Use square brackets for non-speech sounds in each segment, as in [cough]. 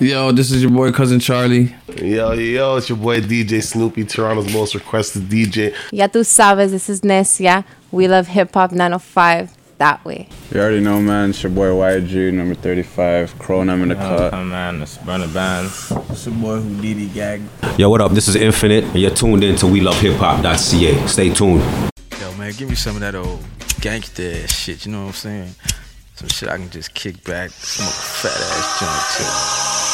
Yo, this is your boy cousin Charlie. Yo, yo, it's your boy DJ Snoopy, Toronto's most requested DJ. Ya tu sabes, this is Nesia. We love hip hop 905 that way. You already know, man. It's your boy YG, number 35. Cronum in the cut. Oh, man, it's Burner Bands. It's your boy Houdini Gag. Yo, what up? This is Infinite, and you're tuned in to We Love Hip Hop.ca. Stay tuned. Yo, man, give me some of that old gangster shit, you know what I'm saying? Some shit I can just kick back, smoke a fat ass joint too.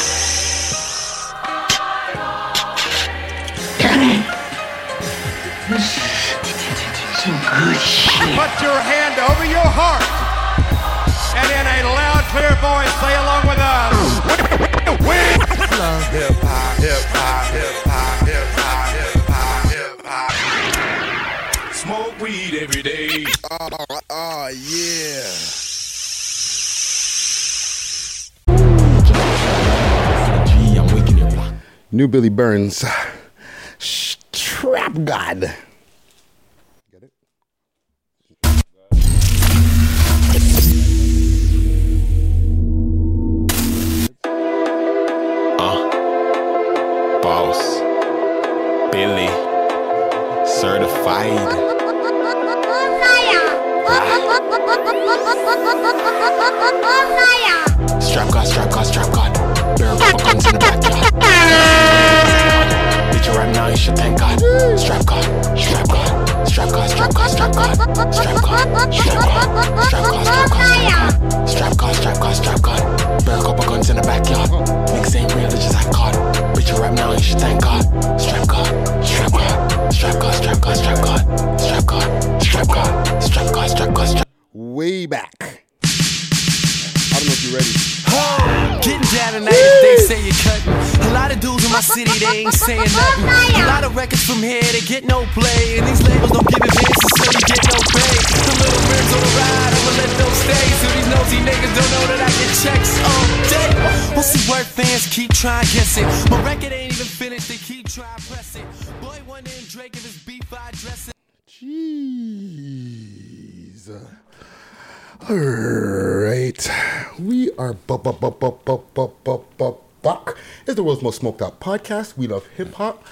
Put your hand over your heart and in a loud, clear voice say along with us. We love hip hop, hip hop, hip hop, hip hop, hip hop, hip hop. Smoke weed every day. Oh, oh yeah. New Billy Burns. Trap God. Get it? Uh, Boss. Billy. Certified. Strap God, strap God, strap God. Barrel couple guns in the backyard. You right now, you should thank God. Strap God, strap God, strap God, strap God, strap God, strap God, strap God, strap God, strap God, strap God, strap God, God. Barrel couple guns in the backyard. Niggas ain't real, they just act God. Bitch, you right now, you should thank God. Strap God, strap God, strap God, strap God, strap God, strap God, strap God, strap God, strap God, Way back. Don't know if you're ready. [sighs] Getting down tonight if they say you're cutting. A lot of dudes in my city, they ain't saying nothing. A lot of records from here, they get no play. And these labels don't give advances, so you get no pay. The little rims on the ride, I'ma let those stay. So these nosy niggas don't know that I get checks all day. We'll see where fans keep trying guess it. My record ain't even finished, they keep trying press it. Boy, one in Drake if it's beef, I dress it. Jeez. All right. We are bu- bu- bu- bu- bu- bu- bu- bu- buck. It's the world's most smoked out podcast. We love hip hop.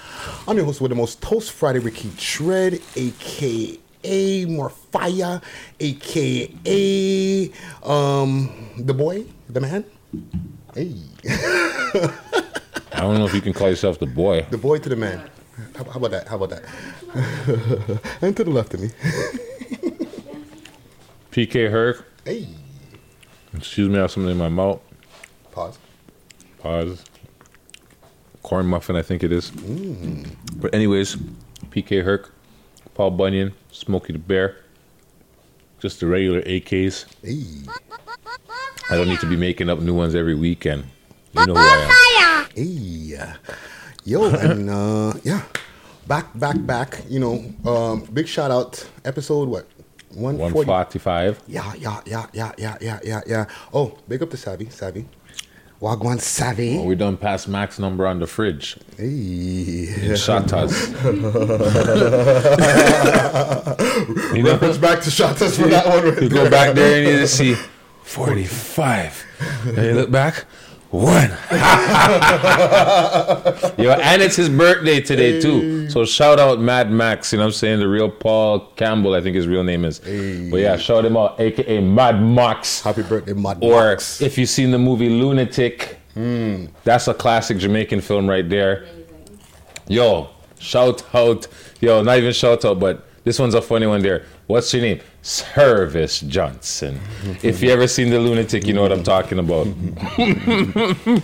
I'm your host with the most toast Friday Keith Shred, aka More Fire, aka um the boy, the man. Hey. I don't know if you can call yourself the boy. The boy to the man. How, how about that? How about that? [laughs] and to the left of me. [laughs] PK Herc. Hey. Excuse me, I have something in my mouth. Pause. Pause. Corn muffin, I think it is. Mm. But anyways, PK Herc, Paul Bunyan, Smokey the Bear, just the regular AKs. Hey. I don't need to be making up new ones every weekend. You know who I am. Hey. Yo, [laughs] and uh, yeah. Back, back, back. You know, um, big shout out. Episode what? 140. 145. Yeah, yeah, yeah, yeah, yeah, yeah, yeah, yeah. Oh, big up to Savvy, Savvy. Wagwan Savvy. Well, we done past max number on the fridge. Hey. In Shatas. [laughs] you know, Reference back to Shatas for that one. Right you go back there and you just see 45. And you look back, one. [laughs] Yo, and it's his birthday today too. So shout out Mad Max, you know what I'm saying? The real Paul Campbell, I think his real name is. But yeah, shout him out, aka Mad Max. Happy birthday, Mad or Max. if you've seen the movie Lunatic, hmm. that's a classic Jamaican film right there. Yo, shout out. Yo, not even shout out, but this one's a funny one there. What's your name? Service Johnson. if you ever seen the Lunatic, you know what I'm talking about.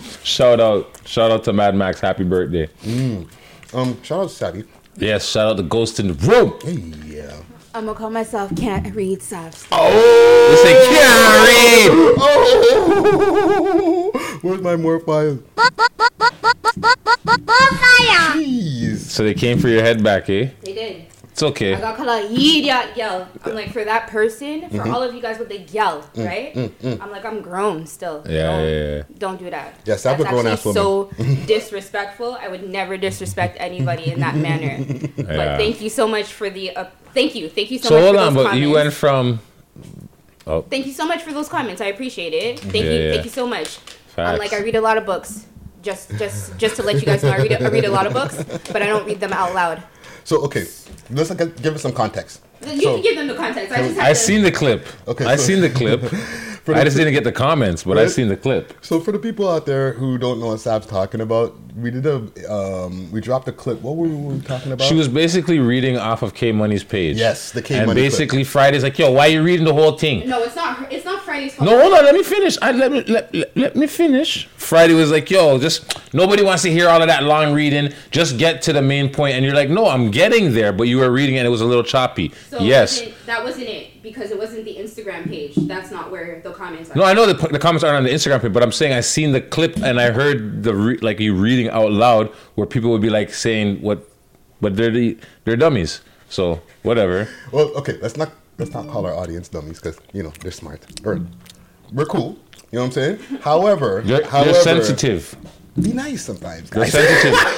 [laughs] shout out, shout out to Mad Max. Happy birthday. Mm. Um, shout out to Savvy. Yes, shout out to Ghost in the Room. Hey, yeah. I'm gonna call myself Can't Read Soft. Oh, this ain't Karen. Oh, where's my more fire? Jeez. So they came for your head back, eh? They did. It's okay. I got called out yeah, yell. I'm like for that person, for Mhm. all of you guys, what they yell, Mm, right? mm, mm. I'm like I'm grown still. Yeah, don't, yeah, yeah. Don't do that. Yeah, stop That's a grown ass so disrespectful. I would never disrespect anybody in that manner. [laughs] Yeah. But thank you so much for the. Uh, thank you, thank you so, So much. hold for on, but you comments. went from. Oh, Thank you so much for those comments. I appreciate it. Thank Yeah, you. yeah. Thank you so much. I'm like I read a lot of books. Just just just to let you guys know, I read I read a lot of books, but I don't read them out loud. So okay, let's give us some context. You can give them the context. I just have I seen the clip. Okay, I so- seen the clip. [laughs] For I the- just didn't get the comments, but I Right. seen the clip. So for the people out there who don't know what Sab's talking about, we did a um, we dropped a clip. What were we talking about? She was basically reading off of K Money's page. Yes, the K And Money clip. basically Friday's like, yo, why are you reading the whole thing? No, it's not. It's not Friday's fault. No, hold on, let me finish. I, let me let, let, let me finish. Friday was like, yo, just nobody wants to hear all of that long reading. Just get to the main point. And you're like, no, I'm getting there, but you were reading and it was a little choppy. So yes. wasn't- that wasn't it because it wasn't the Instagram page. That's not where the comments are. No, I know the, the comments aren't on the Instagram page, but I'm saying I seen the clip and I heard the re, like you reading out loud where people would be like saying what, but they're the, they're dummies. So whatever. Well, okay, let's not let's not call our audience dummies because you know they're smart or we're cool. You know what I'm saying? However, They're, however, they're sensitive. Be nice sometimes, guys. They're sensitive. [laughs]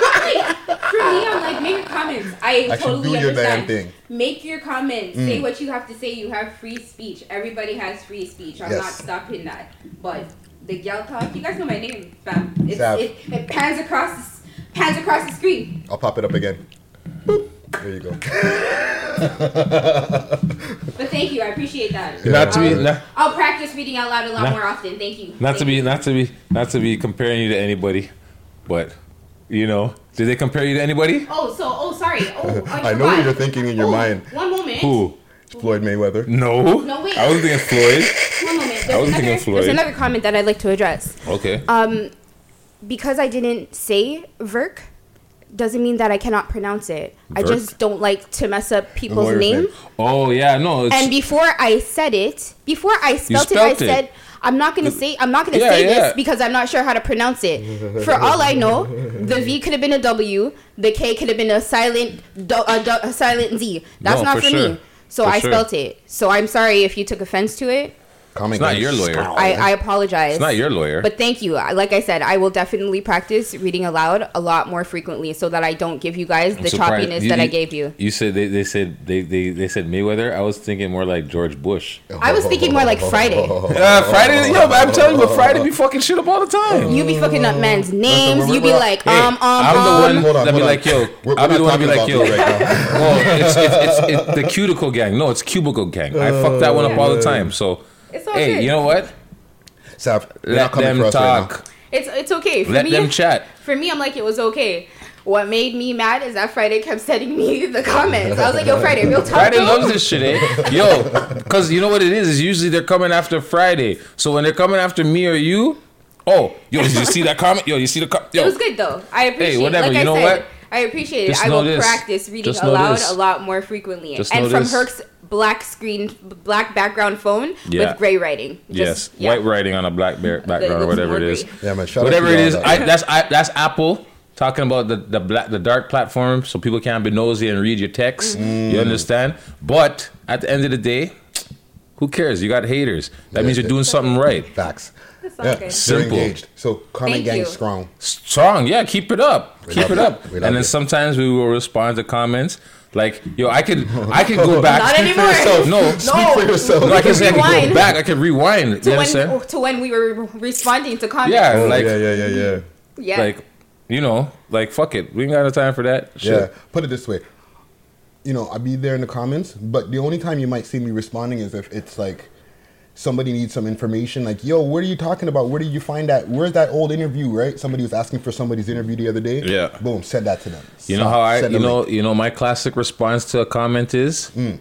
For me, I'm like, make your comments. I Actually, totally do your damn understand. thing. Make your comments. Say Mm. what you have to say. You have free speech. Everybody has free speech. I'm Yes. not stopping that. But the gal talk, you guys know my name, fam. It's, Sav. it, it pans across, pans across the screen. I'll pop it up again. Boop. There you go. [laughs] But thank you. I appreciate that. Not to be- I'll, not- I'll practice reading out loud a lot Not- more often. Thank you. Not Thank to be, you. not to be, not to be comparing you to anybody, but you know, did they compare you to anybody? Oh, so oh, sorry. Oh, I, [laughs] I know what you're thinking in your Oh, mind. One moment. Who? Floyd Mayweather. No. No, wait. I was thinking Floyd. [laughs] One moment. There's I was another, thinking Floyd. There's another comment that I'd like to address. Okay. Um, because I didn't say Verk doesn't mean that I cannot pronounce it. I just don't like to mess up people's Lawyer's name. name. Oh yeah, no. It's, And before I said it, before I spelt, it, I spelt it. said I'm not gonna say I'm not gonna Yeah, say yeah. this because I'm not sure how to pronounce it. For all I know, the V could have been a W, the K could have been a silent a, a silent Z. That's No, not for for, sure. me. So For I sure. spelt it. So I'm sorry if you took offense to it. Comment It's not your lawyer. I, I apologize. It's not your lawyer. But thank you. Like I said, I will definitely practice reading aloud a lot more frequently so that I don't give you guys the surprised. choppiness You- that I gave you. You said they, they said they, they, they said Mayweather. I was thinking more like George Bush. I was thinking more like Friday. [laughs] Uh, Friday, yo, I'm telling you, but Friday be fucking shit up all the time. You be fucking up men's names. You be like, Hey, um, um, I'm um. the one Hold on, that be on. like, yo. We're- I'm we're the not one to be like, yo. about this right well, [laughs] it's, it's, it's, it's the cuticle gang. No, it's cubicle gang. I fuck that one up all the time. So, It's all hey, good. you know what? Sav, you're Let not coming them for us right now. talk. It's it's okay. For Let me, them chat. For me, I'm like, it was okay. What made me mad is that Friday kept sending me the comments. I was like, yo, Friday, real talk. Friday loves this shit, eh? [laughs] Yo, because you know what it is? Is usually they're coming after Friday. So when they're coming after me or you, oh, yo, did you see that comment? Yo, you see the comment? It was good though. I appreciate. whatever, Like you I know said, what? I appreciate it. Just I will this. practice reading Just aloud this. a lot more frequently. Just and from this. Herc's black screen, black background phone Yeah. with gray writing. yes, yeah. white writing on a black bear background or whatever it is. Yeah, man. Shout whatever out it to is, y'all, I, that's I, that's Apple talking about the the black the dark platform, so people can't be nosy and read your text. Mm. You understand? But at the end of the day, who cares? You got haters. That means you're doing something right. Facts. Yeah, good. Simple. engaged. So comment Thank gang you. strong. Strong, yeah. Keep it up. We keep it it. up. We And then it. sometimes we will respond to comments like, "Yo, I could, I could go [laughs] back." Not Speak for anymore. yourself. No, [laughs] Speak for yourself. No, I can say I can go back. I can rewind. To You when, understand? to when we were responding to comments. Yeah, Oh, like, yeah, yeah, yeah, yeah. Yeah. like, you know, like, fuck it. We ain't got no time for that. Shit. Yeah. Put it this way. You know, I'll be there in the comments, but the only time you might see me responding is if it's like somebody needs some information. Like, yo, what are you talking about? Where did you find that? Where's that old interview? Right? Somebody was asking for somebody's interview the other day. Yeah. Boom. Send that to them. You know how I, you know, you know, my classic response to a comment is, Mm.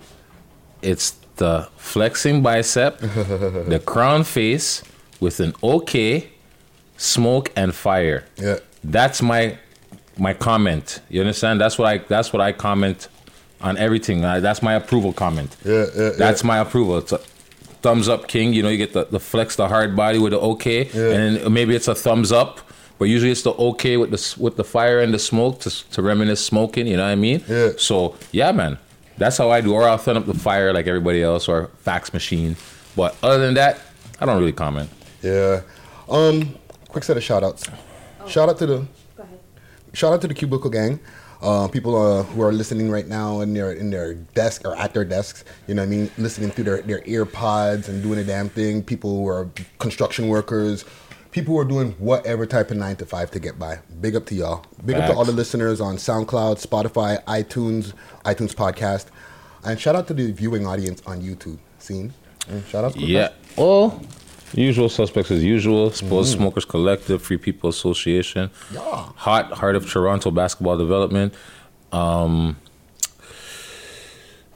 it's the flexing bicep, [laughs] the crown face with an okay, smoke and fire. Yeah. That's my my comment. You understand? That's what I that's what I comment on everything. That's my approval comment. Yeah, yeah, That's yeah. my approval. Thumbs up, king. You know, you get the, the flex, the hard body with the okay, Yeah. and then maybe it's a thumbs up. But usually it's the okay with the with the fire and the smoke to to reminisce smoking. You know what I mean? Yeah. So yeah, man, that's how I do. Or I'll thumb up the fire like everybody else, or fax machine. But other than that, I don't really comment. Yeah. Um, quick set of shout outs. Shout out to the Go ahead. shout out to the cubicle gang. Uh, people uh, who are listening right now in their in their desk or at their desks, you know what I mean, listening through their, their ear pods and doing a damn thing. People who are construction workers, people who are doing whatever type of nine to five to get by. Big up to y'all. Big up to all the listeners on SoundCloud, Spotify, iTunes, iTunes podcast, and shout out to the viewing audience on YouTube. Scene. And shout out. To the Yeah. Well, usual suspects as usual. Supposed Mhm. Smokers Collective, Free People Association, Yeah. Hot Heart of Toronto Basketball Development, um,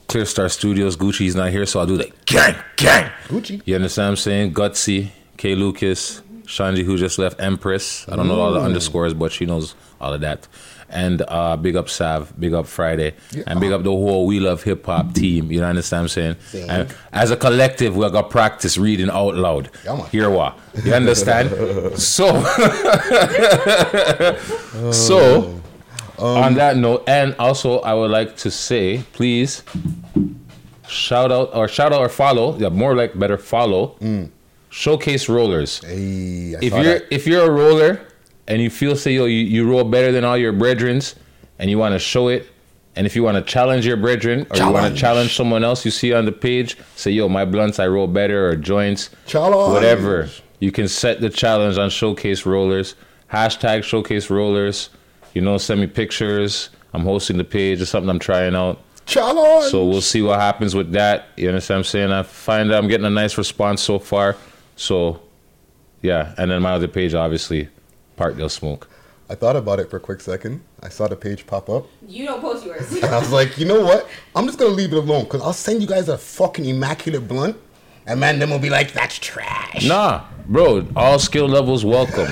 Clear Star Studios. Gucci's not here, so I'll do the gang, gang. Gucci. You understand what I'm saying? Gutsy, K Lucas, Shanji, who just left Empress. I don't know all the Mm. underscores, but she knows all of that. And uh, big up Sav, big up Friday, Yeah. and big up the whole We Love Hip Hop team. You know understand what I'm saying? And as a collective, we got practice reading out loud. Yeah. Hear what? You understand? [laughs] so, [laughs] so on that note, and also I would like to say, please shout out or shout out or follow. Yeah, more like better follow. Showcase rollers. Hey, if you're that. if you're a roller and you feel say yo you, you roll better than all your brethrens and you want to show it and if you want to challenge your brethren or you want to challenge someone else you see on the page say yo my blunts I roll better or joints Challenge. whatever you can set the challenge on showcase rollers hashtag showcase rollers you know send me pictures I'm hosting the page or something I'm trying out Challenge. so we'll see what happens with that. You understand what I'm saying? I find I'm getting a nice response so far. So, yeah. And then my other page, obviously, Parkdale Smoke. I thought about it for a quick second. I saw the page pop up. You don't post yours. And I was like, you know what? I'm just gonna leave it alone because I'll send you guys a fucking immaculate blunt, and man, then we'll be like, that's trash. Nah, bro, all skill levels welcome.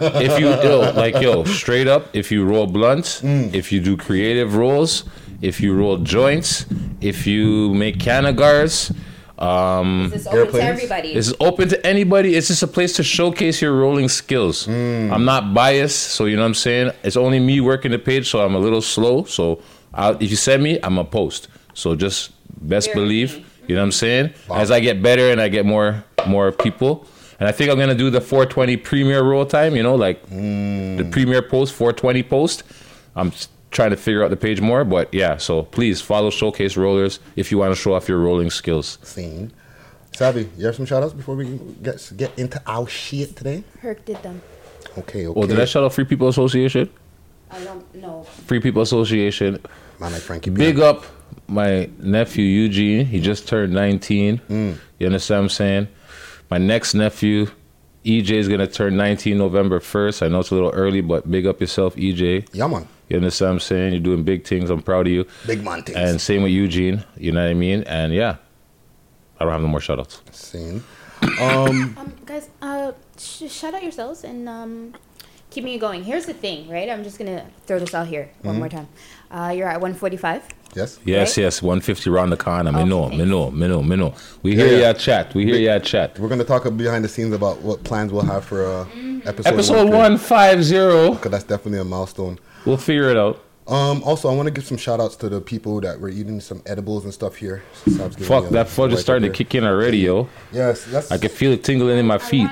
if you, yo, like, yo, straight up, if you roll blunts, mm. if you do creative rolls, if you roll joints, if you make cannagars, um, This is open to everybody. This is open to anybody. It's just a place to showcase your rolling skills. I'm not biased, so you know what I'm saying. It's only me working the page, so I'm a little slow. So I'll, if you send me, I'm a post. So just best believe, you know what I'm saying. As I get better and I get more more people, and I think I'm gonna do the 420 premiere roll time. You know, like the premiere post, 420 post. I'm s- trying to figure out the page more, but yeah. So please follow Showcase Rollers if you want to show off your rolling skills. Scene. Savvy, you have some shout outs before we get get into our shit today? Herc did them. Okay, okay. Oh, did I shout out Free People Association? I don't know. Free People Association. Man, like Frankie. Big up my nephew Eugene. He just turned 19. Mm. You understand what I'm saying? My next nephew, EJ, is going to turn 19 November 1st. I know it's a little early, but big up yourself, EJ. Yeah, man. You understand what I'm saying? You're doing big things. I'm proud of you. Big man things. And same with Eugene. You know what I mean? And yeah, I don't have no more shout outs. Scene. Um, Um, guys, uh, sh- shout out yourselves and um, keep me going. Here's the thing, right? I'm just gonna throw this out here one Mhm. more time. Uh, you're at 145. Yes. Yes, yes. 150 round the corner. Me know, me know, me know, me know. We hear yeah. ya chat. We hear ya chat. We're gonna talk behind the scenes about what plans we'll have for uh, episode Episode 150. Because that's definitely a milestone. We'll figure it out. Um, also, I want to give some shout outs to the people that were eating some edibles and stuff here. Sab's Fuck, that fudge is right starting to kick in already, yo. Yes, that's. I can feel it tingling in my feet.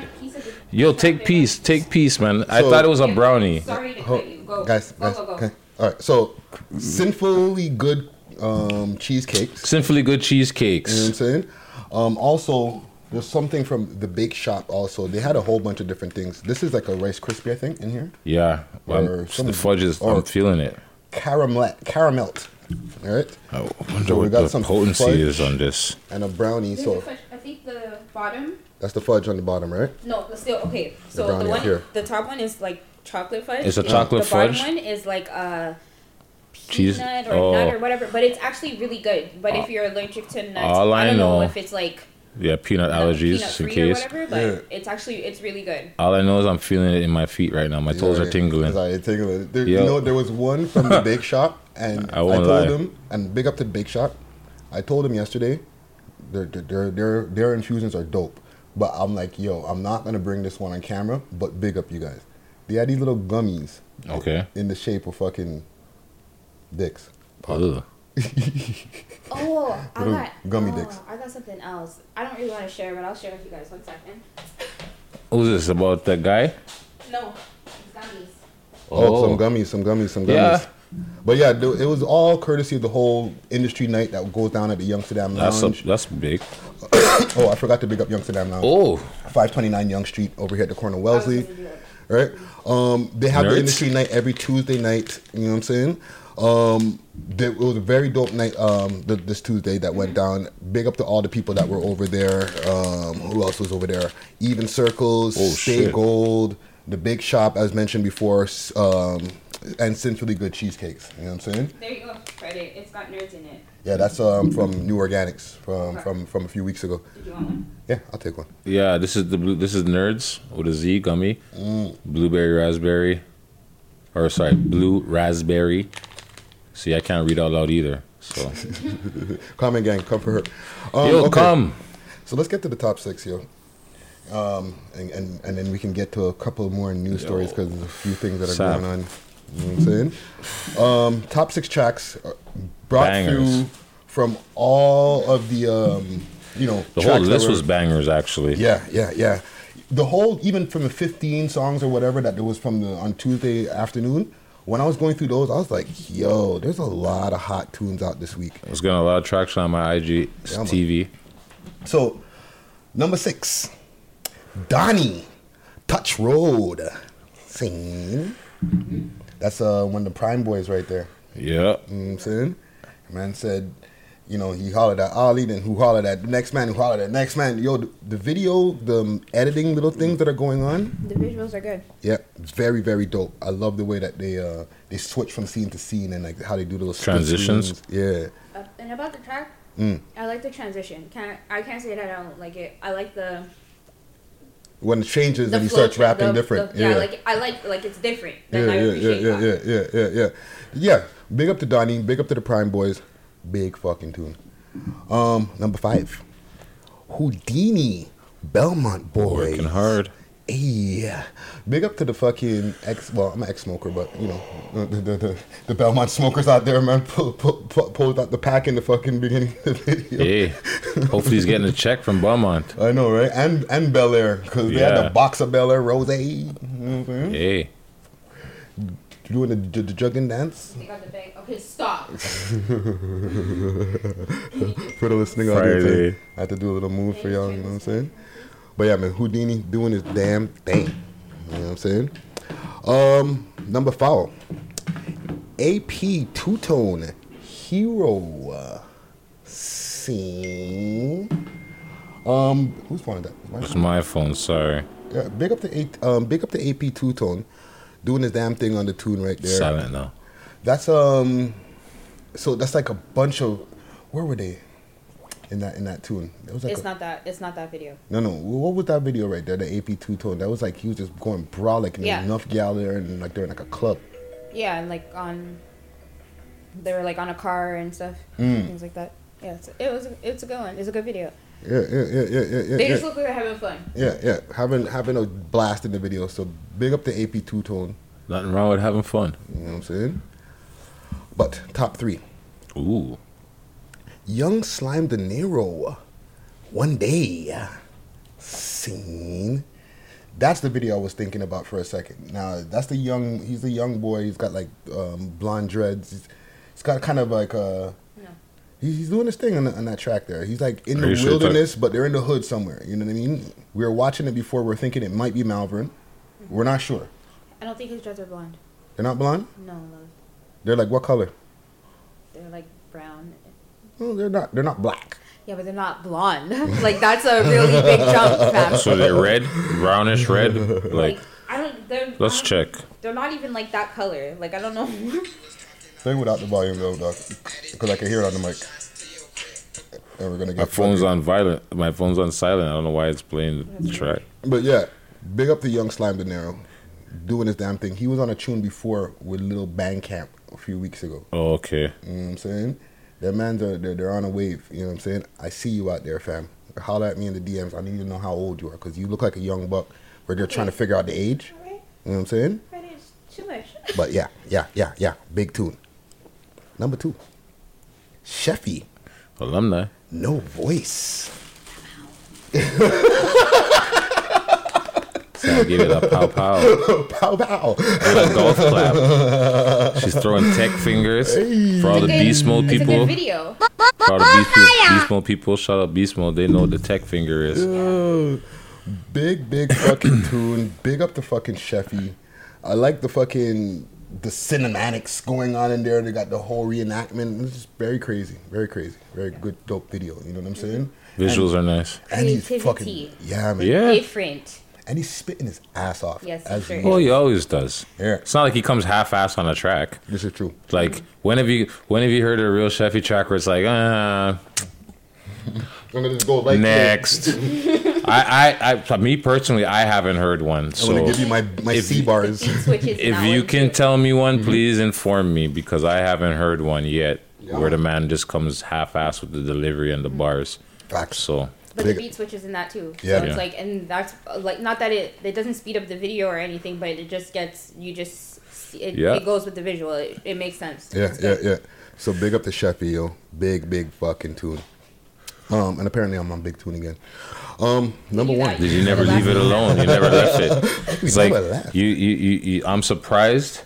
Yo, take peace, take peace, man. I So- thought it was a brownie. Ho- Guys, guys, okay. All right, so sinfully good um, cheesecakes. Sinfully good cheesecakes. You know what I'm saying? Um, also, there's something from the bake shop. Also, they had a whole bunch of different things. This is like a Rice Krispie, I think, in here. Yeah, well, Or some- the fudge is. or- I'm feeling it. Caramel, caramelt. All right. I wonder So we what got the some potency fudge is on this. and a brownie. So I think the bottom. that's the fudge on the bottom, right? No, still okay. So brownie the one, here. the top one is like chocolate fudge. It's a and chocolate the bottom fudge? one is like a Cheese. nut or Oh, nut or whatever. But it's actually really good. But if uh, you're allergic to nuts, all I I don't know. know- if it's like yeah, peanut allergies peanut in free or case. whatever. But it's actually it's really good. All I know is I'm feeling it in my feet right now. My toes are Yeah, tingling. Sorry, it's tingling. There, Yo. You know, there was one from the bake shop, and I [laughs] I, won't told lie. him, and big up to the bake shop. I told him yesterday, their their their their infusions are dope. But I'm like, yo, I'm not gonna bring this one on camera. But big up you guys. They had these little gummies. Okay. In the shape of fucking dicks. Ugh. [laughs] Oh, I got gummy oh, dicks. I got something else. I don't really want to share, but I'll share with you guys. One second. [laughs] Who's this about that guy? No, gummies. Oh, Oh. some gummies, some gummies, some gummies. Yeah. But yeah, it was all courtesy of the whole industry night that goes down at the Youngsterdam That's a, Lounge. that's big. [coughs] oh, I forgot to big up Youngsterdam Lounge. Oh. 529 Yonge Street over here at the corner of Wellesley. Right? Um, they have the industry night every Tuesday night. You know what I'm saying? Um, there, it was a very dope night um, th- this Tuesday that went down. Big up to all the people that were over there. Um, who else was over there? Even Circles, Oh, Stay shit. Gold, The Big Shop, as mentioned before, um, and Sinfully Good Cheesecakes. You know what I'm saying? There you go. Credit. It's got nerds in it. Yeah, that's um, from New Organics from, from, from a few weeks ago. Did you want one? Yeah, I'll take one. Yeah, this is the blue. This is Nerds with a Z gummy, Mm. blueberry raspberry, or sorry, blue raspberry. See, I can't read out loud either. So [laughs] come gang, come for her. Yo, come. So let's get to the top six, yo. Um, and, and, and then we can get to a couple more news Yo. stories because there's a few things that are Sam. going on. You know what I'm saying? Um, top six tracks uh, brought Bangers. through from all of the, um, you know, the whole list were- was bangers, actually. Yeah, yeah, yeah. The whole, even from the 15 songs or whatever that there was from the on Tuesday afternoon, when I was going through those, I was like, yo, there's a lot of hot tunes out this week. I was getting a lot of traction on my IG Yeah. TV. So, number six, Donnie, Touch Road, sing. That's uh one of the Prime Boys right there. Yeah. You know what I'm saying? Man said, you know, he hollered at Ali, then who hollered at the next man, who hollered at the next man. Yo, the, the video, the um, editing little things that are going on, The visuals are good. yeah, it's very, very dope. I love the way that they uh they switch from scene to scene and like how they do those split Transitions? Yeah. Uh, and about the track, Mm. I like the transition. Can't I can't say that I don't like it. I like the When it changes the and he starts rapping the- different. the- yeah, like I like like it's different. Yeah, Then I yeah, yeah, yeah, that. yeah, yeah, yeah, yeah. Yeah, big up to Donnie, big up to the Prime Boys. Big fucking tune. Um, number five, Houdini, Belmont Boys. Working hard. Yeah, big up to the fucking ex. Well, I'm an ex-smoker, but you know the the, the, the Belmont smokers out there, man, pull, pull, pull, pulled out the pack in the fucking beginning of the video. Hey, hopefully he's getting a check from Belmont. I know, right? And and Bel Air because they had Yeah. the box of Bel Air Rose. You know what I'm saying? Hey, Doing the, the, the jugging dance. They got the bag. Okay, stop. [laughs] for the listening audience. I had to do a little move for y'all, you know what I'm saying? But yeah, man, Houdini doing his damn thing. You know what I'm saying? Um, number four, AP Two Tone Hero Scene. Um, who's phone is that? My it's my phone. Sorry. Yeah, big up the eight, um, big up the AP Two Tone, doing his damn thing on the tune right there. Silent now. That's um, so that's like a bunch of where were they in that in that tune? It was like it's a- not that. It's not that video. no no. What was that video right there? The AP two tone. That was like he was just going broad like and Yeah. enough gal there and like they're in like a club. Yeah, and like on, they were like on a car and stuff, Mm. things like that. Yeah, it's, it was. It's a good one. It's a good video. Yeah yeah yeah yeah yeah yeah. they yeah. just look like they're having fun. yeah yeah having having a blast in the video. So big up the AP two tone. Nothing wrong with having fun. You know what I'm saying? But top three. Ooh. Young Slime De Niro. One day. Scene. That's the video I was thinking about for a second. Now that's the young. He's a young boy. He's got like um, blonde dreads. He's, he's got kind of like a. He's, he's doing his thing on, the, on that track there. He's like in Are the you sure wilderness, but they're in the hood somewhere. You know what I mean? We were watching it before. We're thinking it might be Malvern. We're not sure. I don't think his dreads are blonde. They're not blonde. No, no, They're like what color? they're like brown. No, they're not. They're not black. Yeah, but they're not blonde. [laughs] like that's a really big jump, [laughs] fam. So they're red, brownish red. [laughs] Like, I don't. They're. let's check. They're not even like that color. Like I don't know. Play without the volume though, dog, because I can hear it on the mic. And we're gonna get My phone's on violent. My phone's on silent. I don't know why it's playing the track. But yeah, big up to Young Slime De Niro, doing his damn thing. He was on a tune before with Little Bang Camp a few weeks ago. Oh, okay. You know what I'm saying? Their mans are they're, they're on a wave. You know what I'm saying? I see you out there, fam. Holler at me in the DMs. I need to know how old you are because you look like a young buck. Where they're trying to figure out the age. You know what I'm saying? Too much. But yeah, yeah, yeah, yeah. Big tune. Number two, Sheffy. Alumni. No voice. So I give it a pow pow. [laughs] pow pow. And a golf clap. She's throwing tech fingers for all the It's a good- beast mode it's a people. good video. For all the beast, people, beast mode people, shout out beast mode. They know what the tech finger is. Yo, big, big fucking [coughs] tune. Big up the fucking Sheffy. I like the fucking the cinematics going on in there. They got the whole reenactment. It's just very crazy, very crazy, very good, dope video. You know what I'm saying? Visuals And- are nice. And he's Creativity. fucking yeah, man. Yeah. Different. And he's spitting his ass off. Yes, as sure. Well, he always does. Yeah. It's not like he comes half-ass on a track. This is true. Like when have you when have you heard a real Sheffy track where it's like, uh, I'm gonna just go right next. [laughs] I, I, I, me personally, I haven't heard one. So I'm gonna give you my my if C bars. if you can tell me one, mm-hmm. please inform me because I haven't heard one yet where the man just comes half-ass with the delivery and the mm-hmm. bars. Facts. So But the beat switches in that too. Yeah. So it's Yeah. like, and that's like, not that it it doesn't speed up the video or anything, but it just gets you just it, Yeah. it goes with the visual. It, it makes sense. Yeah, yeah, yeah. So big up the Sheffy, yo. Big, big fucking tune. Um, and apparently I'm on big tune again. Um, number one. Did you never leave it alone? You never left it. [laughs] It's like you, you, you, you. I'm surprised.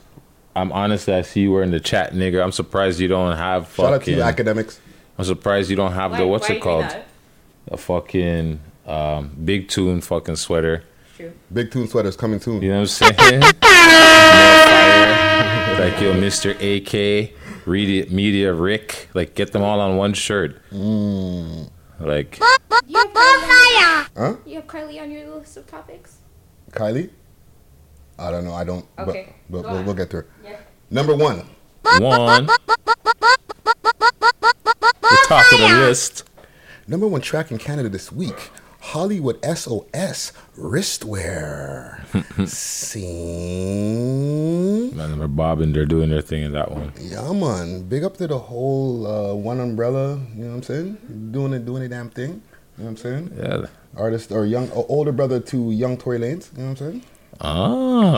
I'm honestly, I see you were in the chat, nigga. I'm surprised you don't have fucking. Shout out to you, academics. I'm surprised you don't have the what's it called? A fucking um, big tune fucking sweater. True. Big tune sweaters coming soon. You know what I'm saying? [laughs] Like yo, Mr. AK, Media, Media Rick. Like get them all on one shirt. Mm. Like You have Kylie, Huh? you have Kylie on your list of topics. Kylie? I don't know. I don't. Okay, But, but go we'll, on. we'll get to her. Yeah. Number one. one. The top of the list. Number one track in Canada this week. Hollywood SOS wristwear. Sing. Man, they're bobbing. They're doing their thing in that one. Yeah, man. Big up to the whole uh, one umbrella. You know what I'm saying? Doing it, doing a damn thing. You know what I'm saying? Yeah. Artist or young, or older brother to young Tory Lanez. You know what I'm saying? Ah,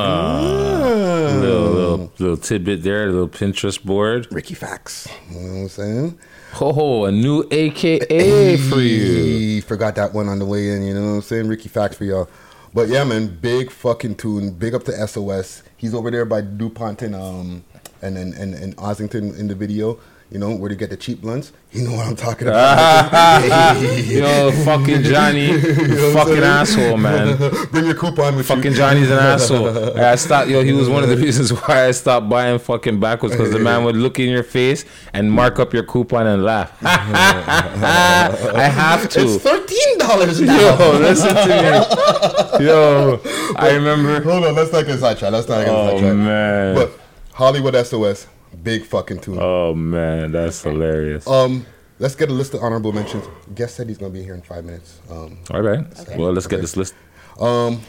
little little little tidbit there, a little Pinterest board. Ricky Facts. You know what I'm saying? Oh, a new AKA for you. Forgot that one on the way in. You know what I'm saying? Ricky Facts for y'all. But yeah, man, big fucking tune. Big up to SOS. He's over there by DuPont and um and and, and, and Ossington in the video. You know where to get the cheap blunts. You know what I'm talking [laughs] about. [laughs] Yo, fucking Johnny, [laughs] you know what I'm fucking asshole, man. Bring your coupon with Fucking you. Johnny's an asshole. I stopped. Yo, he was one of the reasons why I stopped buying fucking backwards because the man would look in your face and mark up your coupon and laugh. I have to. It's thirteen dollars now. Yo, listen to me. Yo, I remember. Hold on, let's not get sidetracked. Let's not get sidetracked. Oh sidetracked. man. But Hollywood SOS, big fucking tune. Oh man, that's hilarious. Um, let's get a list of honorable mentions. Guest said he's gonna be here in five minutes. Um, All right. Well, let's get this list. Um,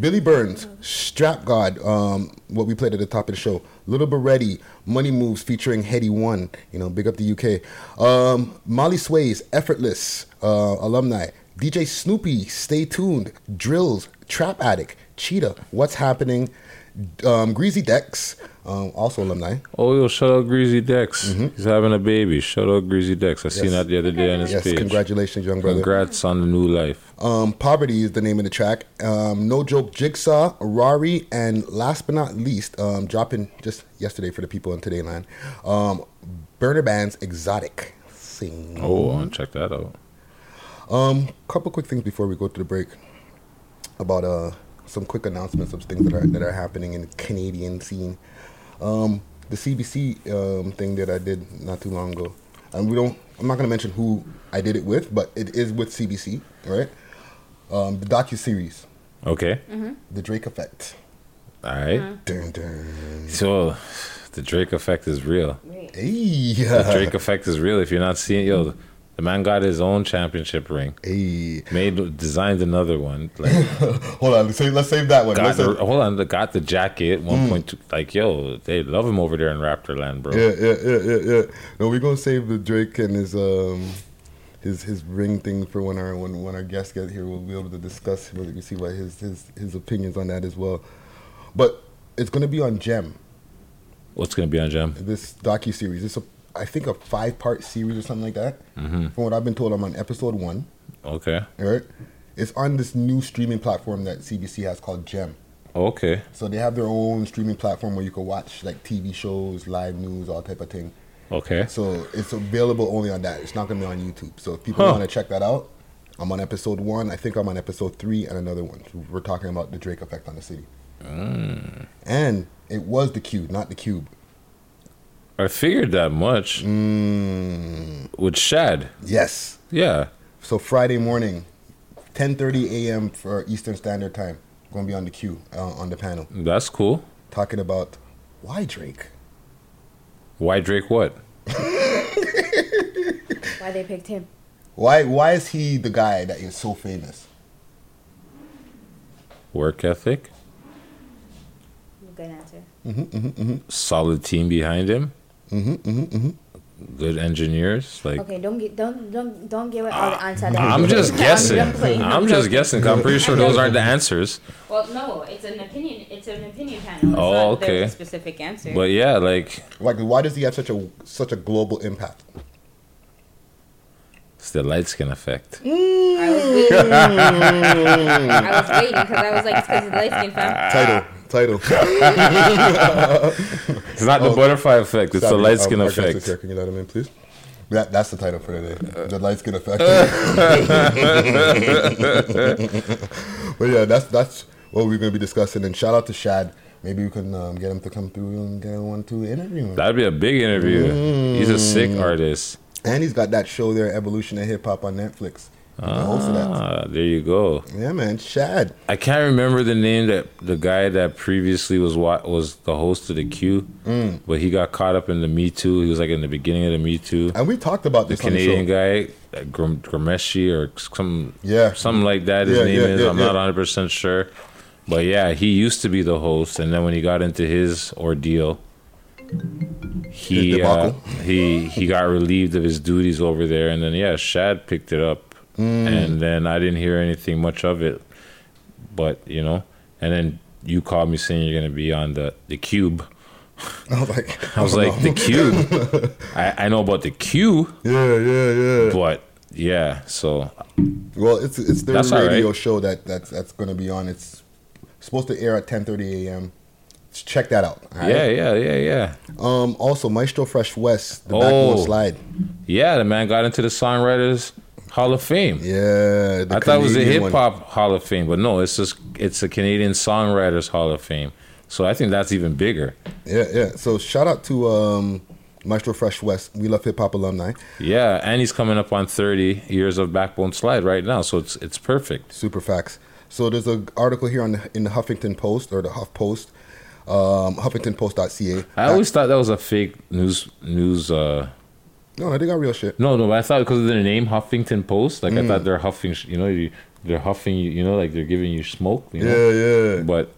Billy Burns, Strap God, um, what we played at the top of the show. Little Berete, Money Moves featuring Headie One, you know, big up the UK. Um, Molly Sways, Effortless, uh, alumni. DJ Snoopy, Stay Tuned, Drills, Trap Addict, Cheetah, What's Happening, um, Greasy Dex, um, also alumni. Oh, yo, shout out Greasy Dex. He's having a baby. Shout out Greasy Dex. I seen Mm-hmm. That the other day on his Yes, page. congratulations, young brother. Congrats on the new life. Um, Poverty is the name of the track. Um, no Joke Jigsaw, Rari, and last but not least, um, dropping just yesterday for the people in Today Land, um, Burner Band's Exotic. Sing. Oh, I want to check that out. Um, couple quick things before we go to the break about uh some quick announcements of things that are that are happening in the Canadian scene. Um, the CBC um, thing that I did not too long ago, and we don't. I'm not gonna mention who I did it with, but it is with CBC, right? Um, the docu series, Okay. The Drake Effect. All right. Dun, dun. So, the Drake effect is real. Hey. The Drake effect is real. If you're not seeing, yo, the man got his own championship ring. Hey. Made designed another one. Like [laughs] Hold on, let's save, let's save that one. got the, hold on, got the jacket. one One point two. Like yo, they love him over there in Raptor Land, bro. Yeah, yeah, yeah, yeah, yeah. No, we're gonna save the Drake and his um his his ring thing for when our when, when our guests get here. We'll be able to discuss. We'll see what his his his opinions on that as well. But it's gonna be on Gem. What's gonna be on Gem? This docu series. It's a I think a five part series or something like that. Mhm. From what I've been told, I'm on episode one. Okay. All right. It's on this new streaming platform that CBC has called Gem. Okay. So they have their own streaming platform where you can watch like TV shows, live news, all type of thing. Okay. So it's available only on that. It's not gonna be on YouTube. So if people Huh. want to check that out, I'm on episode one. I think I'm on episode three and another one. We're talking about the Drake effect on the city. Mm. And it was the Cube, not the Cube. I figured that much. With Shad. Yes. Yeah. So Friday morning, 10:30 a.m. for Eastern Standard Time. Going to be on the Q uh, on the panel. That's cool. Talking about why Drake. Why Drake what? [laughs] Why they picked him? Why why is he the guy that is so famous? Work ethic? Good answer. Mm-hmm, mm-hmm, mm-hmm. Solid team behind him? Mm-hmm, mm-hmm, mm-hmm. Good engineers? Like Okay, don't get don't don't don't give it all the answer. there. I'm just guessing. I'm playing. I'm just guessing. 'cause I'm pretty sure those aren't the answers. Well, no, it's an opinion. It's an opinion panel. It's Oh, not okay. specific answer. But yeah, like Like why does he have such a such a global impact? it's the light skin effect. [laughs] I was waiting. I was waiting because I was like, it's because of the light skin fam. Title. Title. [laughs] It's not the butterfly effect, it's the Savage, light skin um, our guest is effect. here. Can you let him in, please? That, that's the title for today. The light skin effect. [laughs] but yeah, that's that's what we're gonna be discussing. And shout out to Shad. Maybe we can um, get him to come through and get one to interview him. That'd be a big interview. He's a sick Mm. artist. And he's got that show there, Evolution of Hip Hop on Netflix. He's the that. Ah, there you go. Yeah, man, Shad. I can't remember the name that the guy that previously was was the host of the Q, Mm. but he got caught up in the Me Too. He was like in the beginning of the Me Too. And we talked about the this the Canadian guy, uh, Gr- Grameshi or some Yeah. something like that. His Yeah, name yeah, is. yeah, I'm not 100 percent sure, but yeah, he used to be the host, and then when he got into his ordeal, he uh, he he got relieved of his duties over there, and then yeah, Shad picked it up, Mm. and then I didn't hear anything much of it, but you know, and then you called me saying you're gonna be on the the Cube. I was like, [laughs] I was oh, like, the Cube. I, I know about the Q. Yeah, yeah, yeah. But yeah, so Well, it's it's their radio right. show that that's that's going to be on. It's supposed to air at 10:30 a.m. Check that out. right? yeah, yeah, yeah, yeah. Um. Also, Maestro Fresh Wes, the Oh. backbone slide. Yeah, the man got into the songwriters Hall of Fame. Yeah, I thought it was a hip hop Hall of Fame, but no, it's just it's a Canadian Songwriters Hall of Fame. So I think that's even bigger. Yeah, yeah. So shout out to um, Maestro Fresh Wes. We love hip hop alumni. Yeah, and he's coming up on 30 years of Backbone Slide right now, so it's it's perfect. Super facts. So there's an article here on the, in the Huffington Post or the Huff Post, um, HuffingtonPost.ca. I always thought that was a fake news news. uh No, they got real shit. No, no, but I thought because of their name, Huffington Post. Like I Mm. thought they're huffing. You know, you, they're huffing. You, you know, like they're giving you smoke. You know? Yeah, yeah. But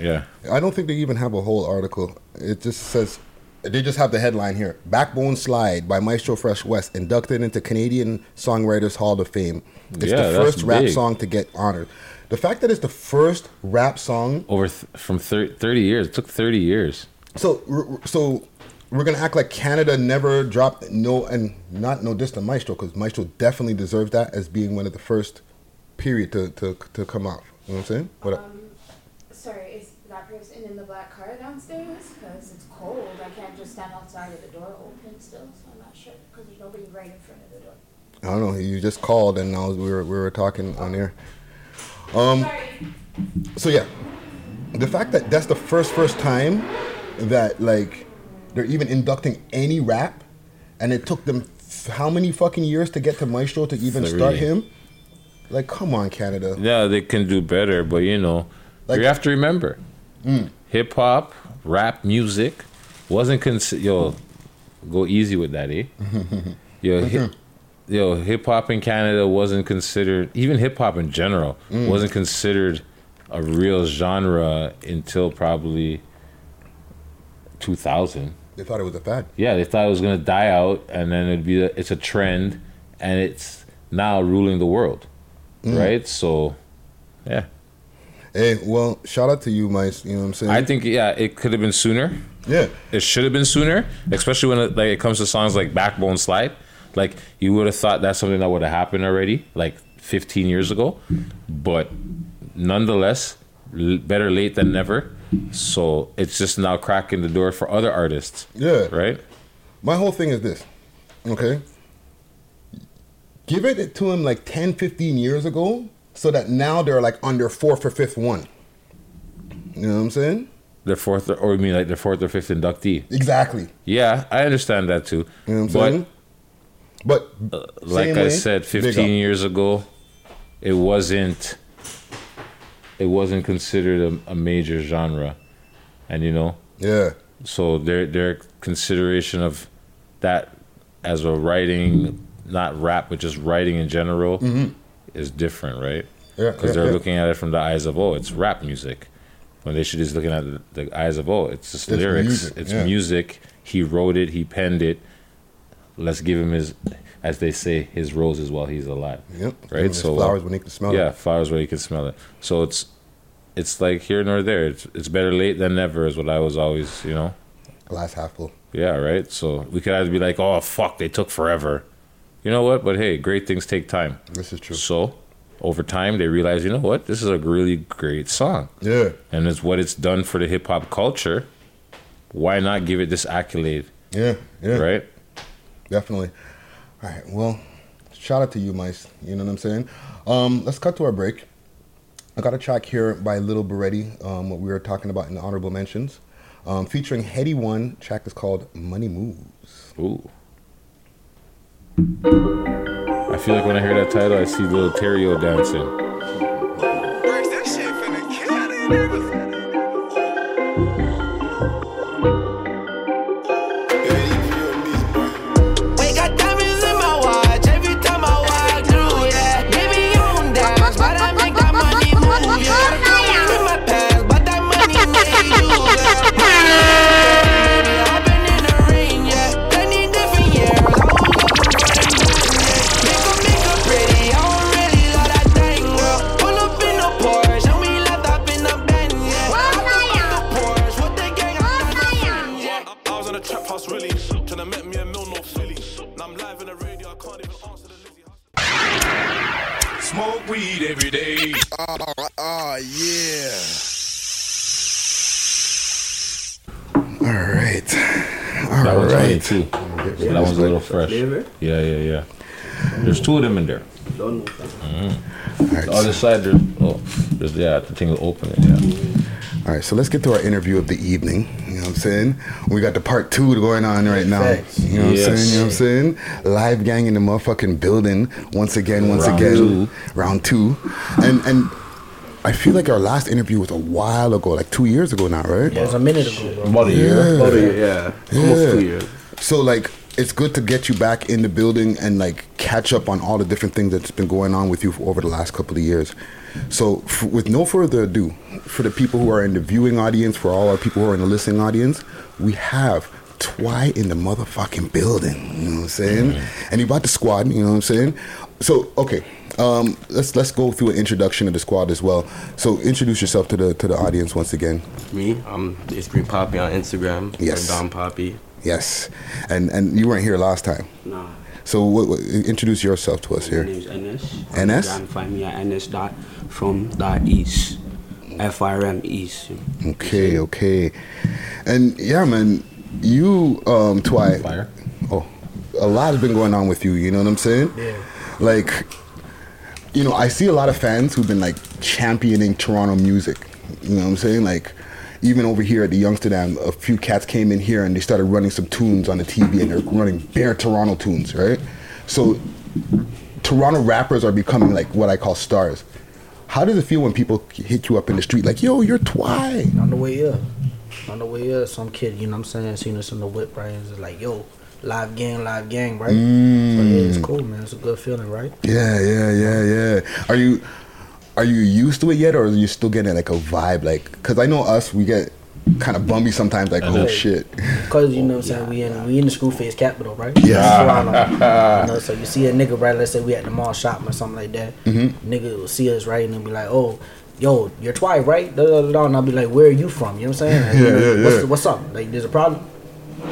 yeah, I don't think they even have a whole article. It just says they just have the headline here: "Backbone Slide" by Maestro Fresh Wes inducted into Canadian Songwriters Hall of Fame. It's Yeah, the first rap big. song to get honored. The fact that it's the first rap song over th- from thir- 30 years. It took 30 years. So, so we're gonna act like Canada never dropped no, and not no diss to Maestro because Maestro definitely deserves that as being one of the first period to to to come out. You know what I'm saying? What? Um, sorry, is that person in the black car downstairs? Because it's cold. I can't just stand outside with the door open still, so I'm not sure. Because there's nobody right in front of the door. I don't know. You just called and I was we were we were talking on air. Um. So yeah, the fact that that's the first first time that like they're even inducting any rap, and it took them f- how many fucking years to get to Maestro to even start him? Like, come on, Canada. Yeah, they can do better, but you know, you have to remember, Mm. hip hop, rap music wasn't considered. Yo, go easy with that, eh? [laughs] Yo, hi- yo, hip hop in Canada wasn't considered. Even hip hop in general Mm. wasn't considered a real genre until probably 2000. They thought it was a fad. Yeah, they thought it was gonna die out, and then it'd be a, it's a trend, and it's now ruling the world, Mm. right? So, yeah, Hey, well, shout out to you, Mice. You know what I'm saying? I think yeah, it could have been sooner. Yeah, it should have been sooner, especially when it, like it comes to songs like Backbone Slide. Like you would have thought that's something that would have happened already, like 15 years ago, but nonetheless, l- better late than never. So it's just now cracking the door for other artists. Yeah. Right? My whole thing is this, okay? Give it to him like 10, 15 years ago so that now they're like on their fourth or fifth one. You know what I'm saying? Their fourth, or, or you mean like their fourth or fifth inductee? Exactly. Yeah, I understand that too. You know what I'm but saying? But uh, like I way, said, 15 years ago, it wasn't. It wasn't considered a, a major genre, and you know. Yeah. So their their consideration of that as a writing, not rap, but just writing in general, Mhm. is different, right? Yeah, Because yeah, they're yeah. looking at it from the eyes of oh, it's rap music, when they should just looking at the, the eyes of oh, it's just It's lyrics, music, it's yeah. music. He wrote it, he penned it. Let's give him his, as they say, his roses while he's alive. Yep. Right. So uh, flowers when he can smell it. Yeah, flowers when he can smell it. So it's, it's like here nor there. It's it's better late than never is what I was always, you know. Glass half full. Yeah, right. So we could either be like, "Oh fuck, they took forever," you know what? But hey, great things take time. This is true. So over time, they realize, you know what? This is a really great song. Yeah. And it's what it's done for the hip hop culture. Why not give it this accolade? Yeah, yeah. Right. Definitely. All right. Well, shout out to you, Mice. You know what I'm saying? Um, let's cut to our break. I got a track here by Little Berete, um, what we were talking about in the honorable mentions, um, featuring Headie One. Track is called Money Moves. Ooh. I feel like when I hear that title, I see little Terrio dancing. Too. So that one's a little fresh. Yeah, yeah, yeah. There's two of them in there. Mm. The other side, there's, oh, there's yeah, the thing will open it. Yeah. All right, so let's get to our interview of the evening. You know what I'm saying? We got the part two going on right now. You know what Yes. I'm saying? You know what I'm saying? Live gang in the motherfucking building once again, once Round again. two. Round two. And and I feel like our last interview was a while ago, like two years ago now, right? Yeah, it was a minute ago, bro. About a year. About a year, yeah. Almost two years. So like it's good to get you back in the building and like catch up on all the different things that's been going on with you over the last couple of years. So f- with no further ado, for the people who are in the viewing audience, for all our people who are in the listening audience, we have Twy in the motherfucking building. You know what I'm saying? And he brought the squad. You know what I'm saying? So okay, um, let's let's go through an introduction of the squad as well. So introduce yourself to the to the audience once again. Me, I'm it's Green Poppy on Instagram. Yes. Dom Poppy. Yes, and and you weren't here last time. Nah. So what, what, introduce yourself to us here. My name is NS. NS? You can find me at NS dot from dot east. FRM East. Okay, okay. And yeah, man, you um Twy. Oh, a lot has been going on with you. You know what I'm saying? Yeah. Like, you know, I see a lot of fans who've been like championing Toronto music. You know what I'm saying? Like, even over here at the Youngsterdam, a few cats came in here and they started running some tunes on the TV, and they're running bare Toronto tunes, right? So, Toronto rappers are becoming like what I call stars. How does it feel when people hit you up in the street like, "Yo, you're Twy"? On the way up. On the way up, some kid, you know what I'm saying, seen us in the whip, right? It's like, yo, live gang, live gang, right? So yeah, it's Mm. cool, man. It's a good feeling, right? Yeah, yeah, yeah, yeah. Are you are you used to it yet, or are you still getting like a vibe? Like, cause I know us, we get kind of bummy sometimes. Like, oh shit. [laughs] Cause you know what I'm saying, we in we in the Screwface capital, right? Yeah. [laughs] You know, so you see a nigga, right? Let's say we at the mall shopping or something like that. Mhm. Nigga will see us, right, and they'll be like, oh. Yo, you're Twy, right? Da, da, da, da. And I'll be like, where are you from? You know what I'm saying? Like, you Yeah, yeah, what's, yeah. what's up? Like, there's a problem?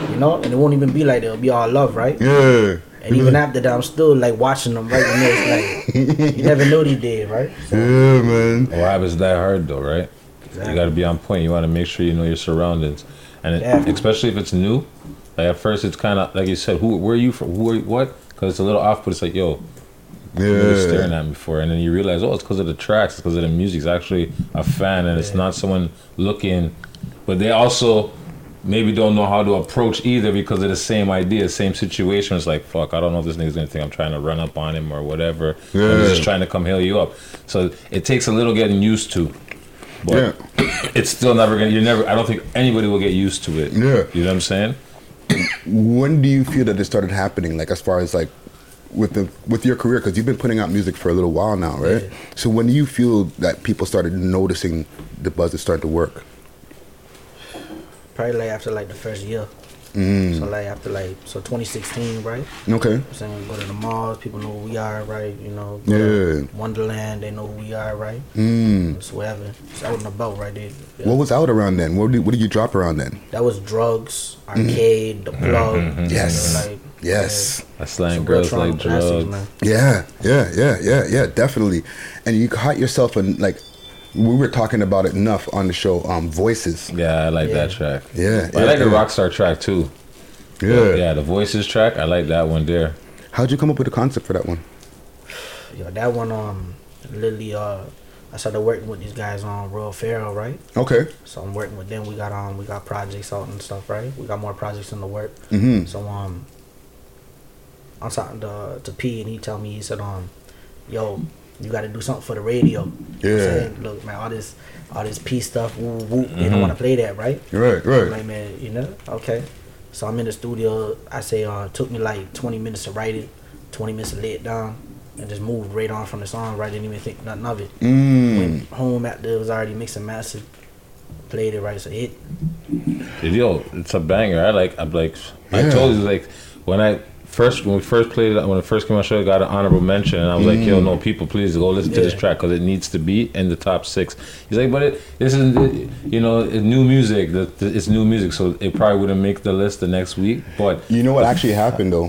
You know? And it won't even be like that. It'll be all love, right? Yeah. And even after that, I'm still like watching them writing this. Like you never know they did, right? Yeah, man. What happens that hard though, right? Exactly. You got to be on point. You want to make sure you know your surroundings, and it, Yeah. especially if it's new. Like at first, it's kind of like you said, who, where are you from? Who are you, what? Because it's a little off, but it's like, yo, yeah. Yeah. staring at me for, and then you realize, oh, it's because of the tracks, it's because of the music. It's actually a fan, and it's not someone looking, but they also maybe don't know how to approach either because of the same idea, same situation. It's like, fuck, I don't know if this nigga's gonna think I'm trying to run up on him or whatever. Yeah. Yeah. he's just trying to come heal you up. So it takes a little getting used to. But [coughs] it's still never gonna. You're never. I don't think anybody will get used to it. Yeah. You know what I'm saying? When do you feel that it started happening? Like as far as like with the with your career, because you've been putting out music for a little while now, right? So when do you feel that people started noticing the buzz is starting to work? Probably like after like the first year. Mm. So like after like so 2016, right? Okay. I'm saying go to the malls, people know who we are, right? You know, go to Yeah. Wonderland, they know who we are, right? Mm. It's whatever. It's out and about right there. What was out around then? What did, what did you drop around then? That was drugs, arcade, the plug. Mhm. Yes. you know, like, Yes. That's slang girls like drugs. man. Yeah, yeah, yeah, yeah, yeah, definitely. And you caught yourself in like we were talking about it enough on the show. Um, voices. Yeah, I like that track. Yeah, I yeah, like the yeah. Rockstar track too. Yeah. yeah, the voices track. I like that one there. How'd you come up with the concept for that one? Yo, that one, um, literally, uh, I started working with these guys on Royal Pharaoh, right? Okay. So I'm working with them. We got um, we got projects out and stuff, right? We got more projects in the work. Mhm. So um, I'm talking to to P, and he tell me he said um, yo, you got to do something for the radio. You know I'm Yeah. saying? Look, man, all this all this P stuff, woo, woo, they Mhm. don't want to play that, right? Right, right. Like man, you know, okay. So I'm in the studio. I say uh, took me like 20 minutes to write it, 20 minutes to lay it down, and just moved right on from the song. Right, didn't even think nothing of it. Mm. Went home after it was already mixed and mastered. Played it right, so it. Yo, it's a banger. I like. I'm like. I told you like when I first when we first played it when it first came out, show, I got an honorable mention, and I was like, yo, Mm. no, people, please go listen to this track because it needs to be in the top six. He's like, but it this is you know it's new music. The, the, it's new music, so it probably wouldn't make the list the next week. But You know what actually happened though?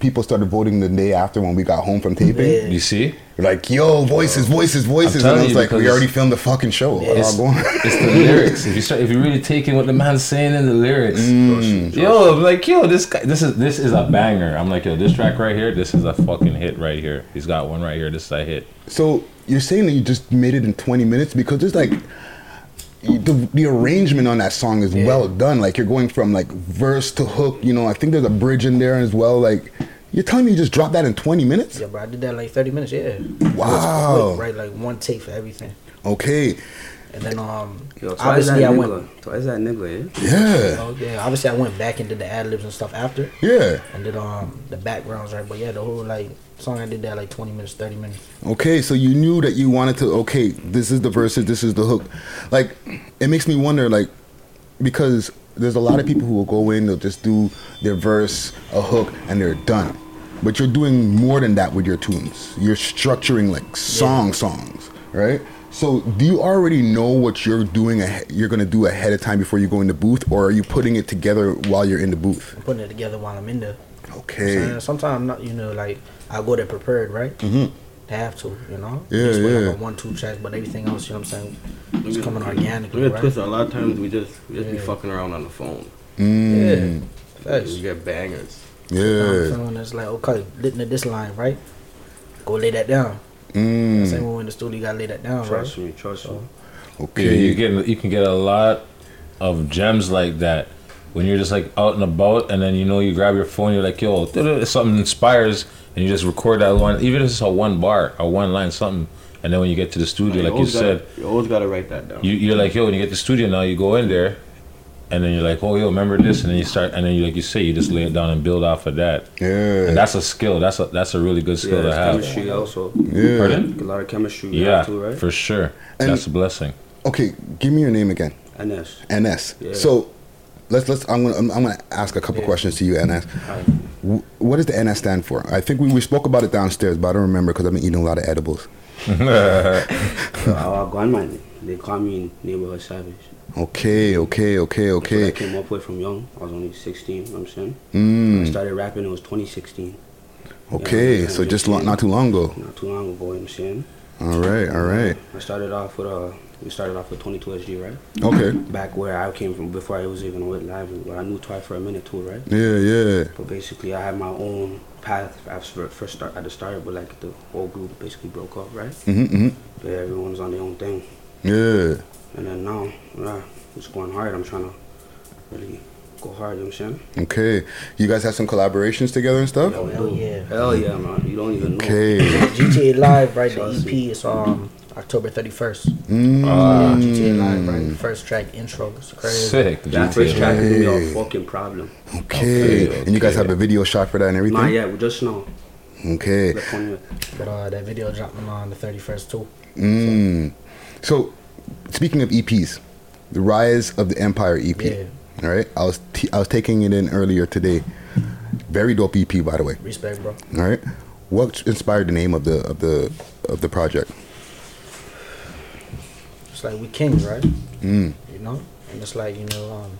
People started voting the day after when we got home from taping. You see? Like, yo, voices, voices, voices. And telling I was like, we already filmed the fucking show. It's, Oh, go on. it's the lyrics. If you start, if you're really taking what the man's saying in the lyrics, Mm. yo, I'm like yo, this guy, this is this is a banger. I'm like yo, this track right here, this is a fucking hit right here. He's got one right here. This is a hit. So you're saying that you just made it in 20 minutes because there's like the, the arrangement on that song is well done. Like you're going from like verse to hook. You know, I think there's a bridge in there as well. Like you're telling me you just dropped that in 20 minutes? Yeah, bro, I did that like 30 minutes. Yeah. Wow. Quick, right? Like one take for everything. Okay. And then um, Yo, twice obviously that I nigga. went. Twice that nigga, yeah? Yeah. Oh, yeah. Obviously I went back and did the ad libs and stuff after. Yeah. And did um the backgrounds right, but yeah, the whole like song I did that like 20 minutes, 30 minutes. Okay, so you knew that you wanted to. Okay, this is the verses, this is the hook. Like, it makes me wonder, like, because there's a lot of people who will go in, they'll just do their verse, a hook, and they're done. But you're doing more than that with your tunes. You're structuring like song songs, right? So, do you already know what you're doing? ahe- You're gonna do ahead of time before you go in the booth, or are you putting it together while you're in the booth? I'm putting it together while I'm in there. Okay. Sometimes not, you know, like I go there prepared, right? Mhm. To have to, you know. Yeah, just yeah. Like a one, two tracks, but everything else, you know what I'm saying, it's coming organically, We get right? twisted. A lot of times we just we just be fucking around on the phone. Mm. Facts. We get bangers. You know I'm saying? It's like, okay, listen to this line, right? Go lay that down. Mm. Same when we're in the studio, you gotta lay that down, Trust right? me, trust me. Yeah, you get you can get a lot of gems like that when you're just like out and about, and then you know you grab your phone, you're like, yo, something inspires, and you just record that one, even if it's a one bar a one line, something. And then when you get to the studio, You like you always gotta- said, you always gotta write that down. you, you're like, yo, when you get to the studio now, you go in there, and then you're like, oh, yo, remember this, and then you start, and then you like you say, you just lay it down and build off of that. Yeah, and that's a skill. That's a that's a really good skill Yeah, to have. chemistry also. Yeah. Pardon? A lot of chemistry. you Yeah, too, right? for sure. And- that's a blessing. Okay, give me your name again. NS. NS. Yeah. So let's let's. I'm gonna I'm, I'm gonna ask a couple questions to you, NS. W- What does the NS stand for? I think we, we spoke about it downstairs, but I don't remember because I've been eating a lot of edibles. [laughs] [laughs] Our grandma, they call me neighborhood savage. Okay, okay, okay, okay. I came up with from young. I was only 16, you know what I'm saying? Mm. I started rapping, it was 2016. Okay, Yeah, so just not too long ago. Not too long ago, you know what I'm saying? All right, all right. I started off with uh, we started off with 22 SG, right? Okay. Back where I came from before I was even with Live, where I knew Twi for a minute too, right? Yeah, yeah. But basically, I had my own path after first start at the start, but like the whole group basically broke up, right? Mhm, mhm. Yeah, everyone's on their own thing. Yeah. And then now, yeah, it's going hard. I'm trying to really go hard, you know what I'm saying? Okay. You guys have some collaborations together and stuff? Hell yeah. Hell yeah, man. You don't even know. Okay. GTA Live, right? The EP is um October 31st. Mm. Yeah, GTA Live, right? First track intro. It's crazy. Sick. That first track is gonna be a fucking problem. Okay. And you guys have a video shot for that and everything? Not yet, we just know. Okay. But uh, that video dropping on the 31st too. Mm. So, speaking of EPs, the Rise of the Empire EP. Yeah. All right. I was t- I was taking it in earlier today. Very dope EP, by the way. Respect, bro. All right. What inspired the name of the of the of the project? It's like we kings, right? Mm. You know, and it's like you know, um,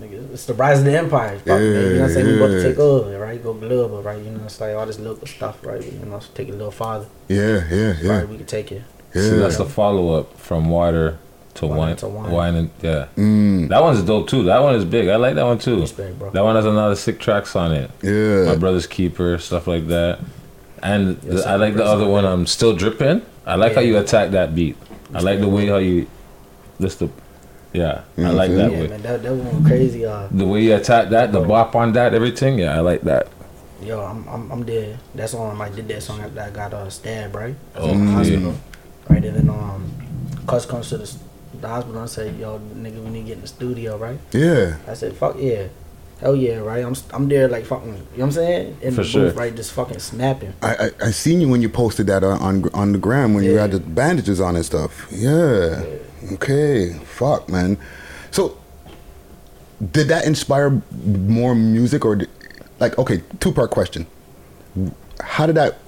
nigga, it's the rise of the empire. It's about- you know what I'm saying? We about to Yeah, take over, right? Go global, right? You know, it's like all this local stuff, right? You know, take it a little farther. Yeah, yeah, yeah. Right, we can take it. Yeah. See, that's the follow up from water to Water wine. to wine. wine and yeah. Mm. That one's dope too. That one is big. I like that one too. Respect, bro. That one has another sick tracks on it. Yeah. My brother's keeper, stuff like that. And Yes, I like the other one. I'm still dripping. I like how you attack that beat. I like the way how you. This the. Yeah, I like that yeah, way. man, that that one crazy. Uh, The way you attack that, the bop on that, everything. Yeah, I like that. yo, I'm I'm I'm there. That's on. I did that song after I got uh, stabbed, right? Oh, In the yeah. hospital. Right, and then um, cuz comes to the, the hospital and say, yo, nigga, we need to get in the studio, right? Yeah. I said, fuck yeah. Hell yeah, right? I'm I'm there like fucking, you know what I'm saying? In For the sure. booth, right? Just fucking snapping. I, I I seen you when you posted that on on, on the gram when you had the bandages on and stuff. Yeah. Okay. Fuck, man. So, did that inspire more music or, did, like, okay, two part question. How did that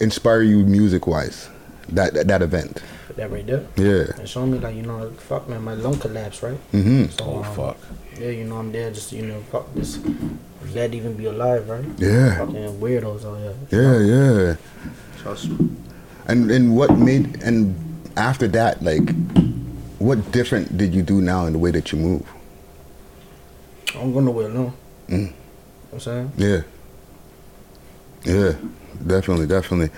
inspire you music wise? That, that that event. That right there. Yeah. And showing me like, you know, fuck man, my lung collapsed, right? Mm-hmm. So, Oh, um, fuck. Yeah, you know, I'm there just, you know, fuck this. Glad to even be alive, right? Yeah. Fucking weirdos out here. Yeah, yeah. Trust me. And and what made and after that, like, what different did you do now in the way that you move? I'm going nowhere alone. Mm. You know what I'm saying? Yeah. Yeah, definitely, definitely.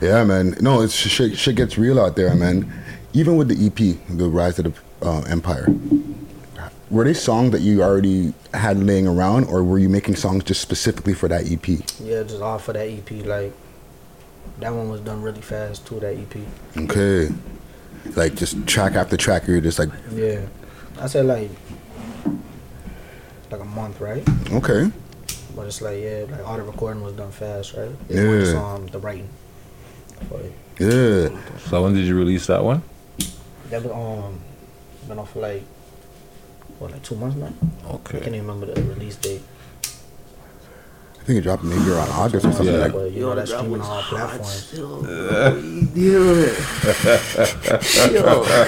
Yeah, man. No, it's shit, shit gets real out there, man. Even with the EP, The Rise of the uh, Empire, were they songs that you already had laying around, or were you making songs just specifically for that EP? Yeah, just all for that EP. Like, that one was done really fast too, that EP. Okay. Like just track after track, you're just like, Yeah. I said like, like a month, right? okay. But it's like, yeah, like all the recording was done fast, right? Yeah. More just, um, the writing. for it. Yeah. So when did you release that one? That was um been off for like what like two months now. Okay. I can't even remember the release date. I think it dropped maybe around August or something Yeah. like But you know that's streaming on all platforms. It's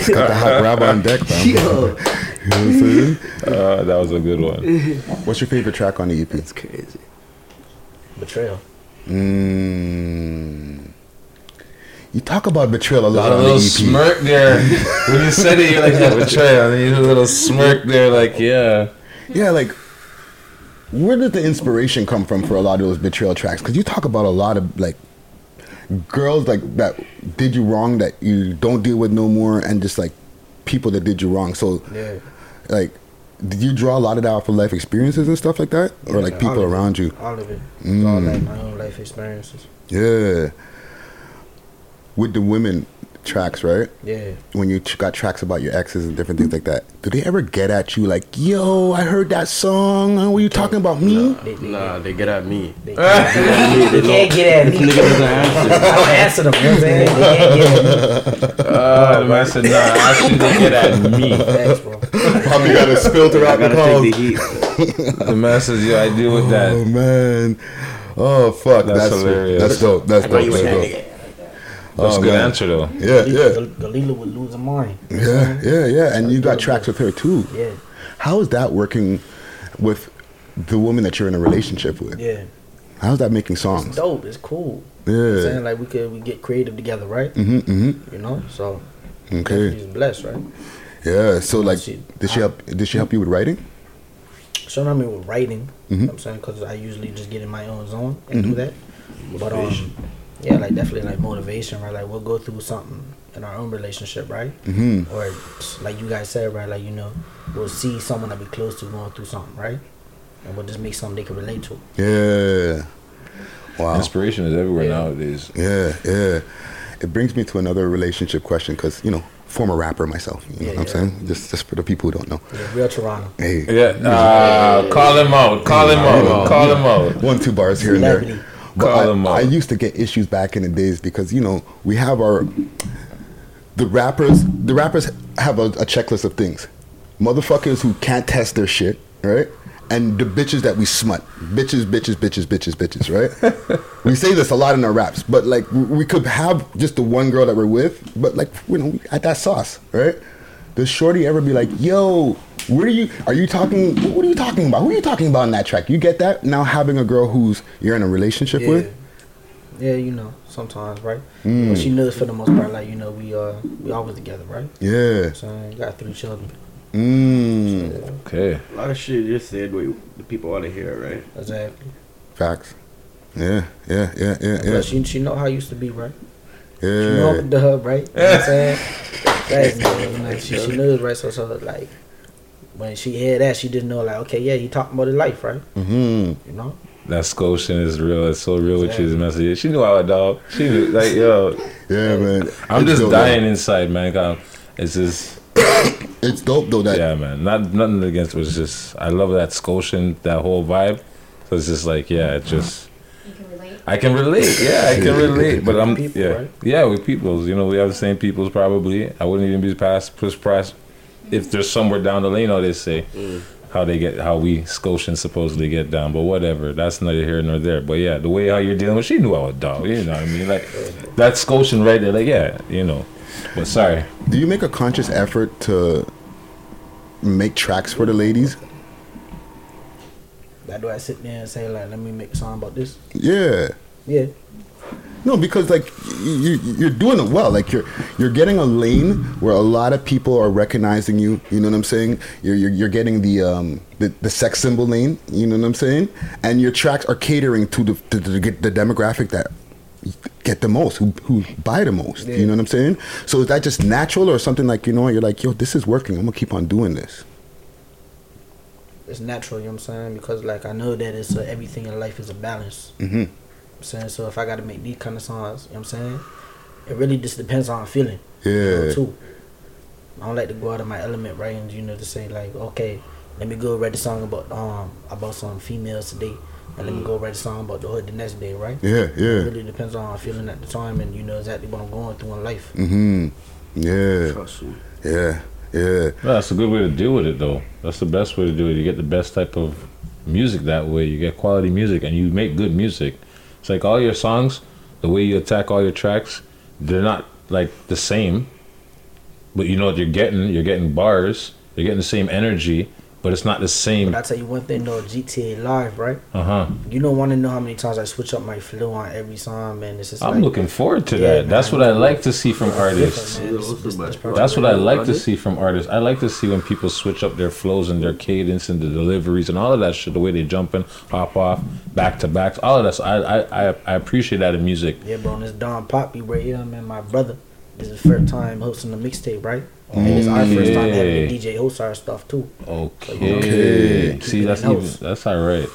got the hot grab on deck, fam. You know what I'm saying? Uh, that was a good one. What's your favorite track on the EP? It's crazy. Betrayal. Mm. You talk about betrayal a A lot on the little EP. smirk there. [laughs] when you said it, you're like, yeah, betrayal. And then you had a little smirk there, like, yeah. Yeah, like where did the inspiration come from for a lot of those betrayal tracks? Because you talk about a lot of like girls like that did you wrong that you don't deal with no more, and just like people that did you wrong. So, Yeah. like, did you draw a lot of that off of life experiences and stuff like that, or like people of it. around you? All of it. It's all Mm. like my own life experiences. Yeah. With the women tracks, right? Yeah. When you ch- got tracks about your exes and different things like that, do they ever get at you like, "Yo, I heard that song. Were you talking about me?" Nah, they get at me. They, they can't get at me. Nigga doesn't answer. I don't answer them. You know what I'm saying? They can't get at me. Uh, the man said, nah, actually, they get at me. Thanks, bro. Probably got to spill throughout the [laughs] gotta calls. the heat. Man says, yeah, I deal with that. Oh man. Oh fuck. That's That's hilarious. That's dope. That's I dope. you That's dope. Saying That's Oh, a good man. answer, though. Yeah, yeah, Galila would lose a mind. yeah, yeah, yeah. And you got tracks with her too. Yeah. How is that working with the woman that you're in a relationship with. Yeah. How's that making It's songs? dope. It's cool. You know I'm Yeah. saying like we could we get creative together, right? Mm-hmm. Mm-hmm. You know, so Okay. she's blessed, right? Yeah. So like, did she help? Did she help you with writing? So I mean with writing, you Mhm. know what I'm saying because I usually just get in my own zone and do Mhm. that. But um, Motivation. Yeah, like definitely like motivation, right? Like we'll go through something in our own relationship, right? Mhm. Or like you guys said, right? Like you know, we'll see someone that we close to going through something, right? And we'll just make something they can relate to. Yeah. Wow. Inspiration is everywhere Yeah. nowadays. Yeah, yeah. It brings me to another relationship question because you know, former rapper myself. You know Yeah, what I'm yeah. saying? Just, just for the people who don't know. Yeah, real Toronto. Hey. Yeah, uh, call him out. Call him out. Call him out. One, two bars here and there. But I. I used to get issues back in the days because you know we have our the rappers. The rappers have a, a checklist of things. Motherfuckers who can't test their shit, right? And the bitches that we smut, bitches, bitches, bitches, bitches, bitches, right? [laughs] we say this a lot in our raps, but like we- we could have just the one girl that we're with, but like you know, we at that sauce, right? Does Shorty ever be like, "Yo, where are you? Are you talking? What are you talking about? Who are you talking about in that track?" You get that now having a girl who's you're in a relationship Yeah. with. Yeah, you know, sometimes, right? Mm. But she knows for the most part, like you know, we uh we always together, right? Yeah. So I got three children. Mm. Okay. A lot of shit just said what the people want to hear, right? Exactly. Facts. Yeah, yeah, yeah, yeah, yeah. But she she know how I used to be, right? Yeah. She know Yeah. I'm the hub, right? You know what I'm [laughs] saying? Right, [laughs] man, you know, she, she knows, right? So so like when she hear that, she just know like, okay, yeah, he talking about his life, right? Mm-hmm. You know? That Scotian is real. It's so real with you. This message. She knew our dog. She knew, like, yo. Yeah, man. I'm It's just dope, dying man. inside, man. It's just. It's dope though. That yeah, man. Not nothing against. It was just I love that Scotian, that whole vibe. So it's just like yeah, it just. I can relate. Yeah, I can [laughs] relate. But I'm People, yeah, right? yeah. With peoples, you know, we have the same peoples. Probably, I wouldn't even be past surprised if there's somewhere down the lane. How they say mm. how they get how we Scotians supposedly get down. But whatever, that's neither here nor there. But yeah, the way how you're dealing with, she knew I was dog. You know what I mean? Like that Scotian right there. Like yeah, you know. But sorry. Do you make a conscious effort to make tracks for the ladies? That do I sit there and say like, let me make a song about this? Yeah. Yeah. No, because like you, you're doing it well. Like you're you're getting a lane where a lot of people are recognizing you. You know what I'm saying? You're you're, you're getting the um the, the sex symbol lane. You know what I'm saying? And your tracks are catering to the to the, the demographic that get the most, who who buy the most. You know what I'm saying? So is that just natural or something like you know you're like yo this is working. I'm gonna keep on doing this. It's natural, you know what I'm saying? Because like I know that it's a, everything in life is a balance. Mm-hmm. You know what I'm saying so if I got to make these kind of songs, you know what I'm saying? It really just depends on how I'm feeling. You know, Yeah. too. I don't like to go out of my element, right? And you know, to say like, okay, let me go write a song about um about some females today, and let me go write a song about the hood the next day, right? Yeah, yeah. It really depends on how I'm feeling at the time, and you know exactly what I'm going through in life. Mm-hmm. Yeah. Yeah. Yeah. No, that's a good way to deal with it, though. That's the best way to do it. You get the best type of music that way. You get quality music, and you make good music. It's like all your songs, the way you attack all your tracks, they're not like the same. But you know what you're getting? You're getting bars. You're getting the same energy, but it's not the same. But I tell you one thing though, GTA Live, right? Uh huh. You don't want to know how many times I switch up my flow on every song, man. It's just I'm like- looking forward to Yeah, that. That's what I like to see from artists. man. It's- it's- it's. That's what I like to see from artists. I like to see when people switch up their flows and their cadence and the deliveries and all of that shit. The way they jump in, hop off, back to backs, all of that. So I, I, I, I appreciate that in music. Yeah, bro, and this Don Poppy right here, man, my brother. This is the first time hosting a mixtape, right? And it's our first time having a DJ host our stuff too. Okay. Okay. See, that's even, that's all right.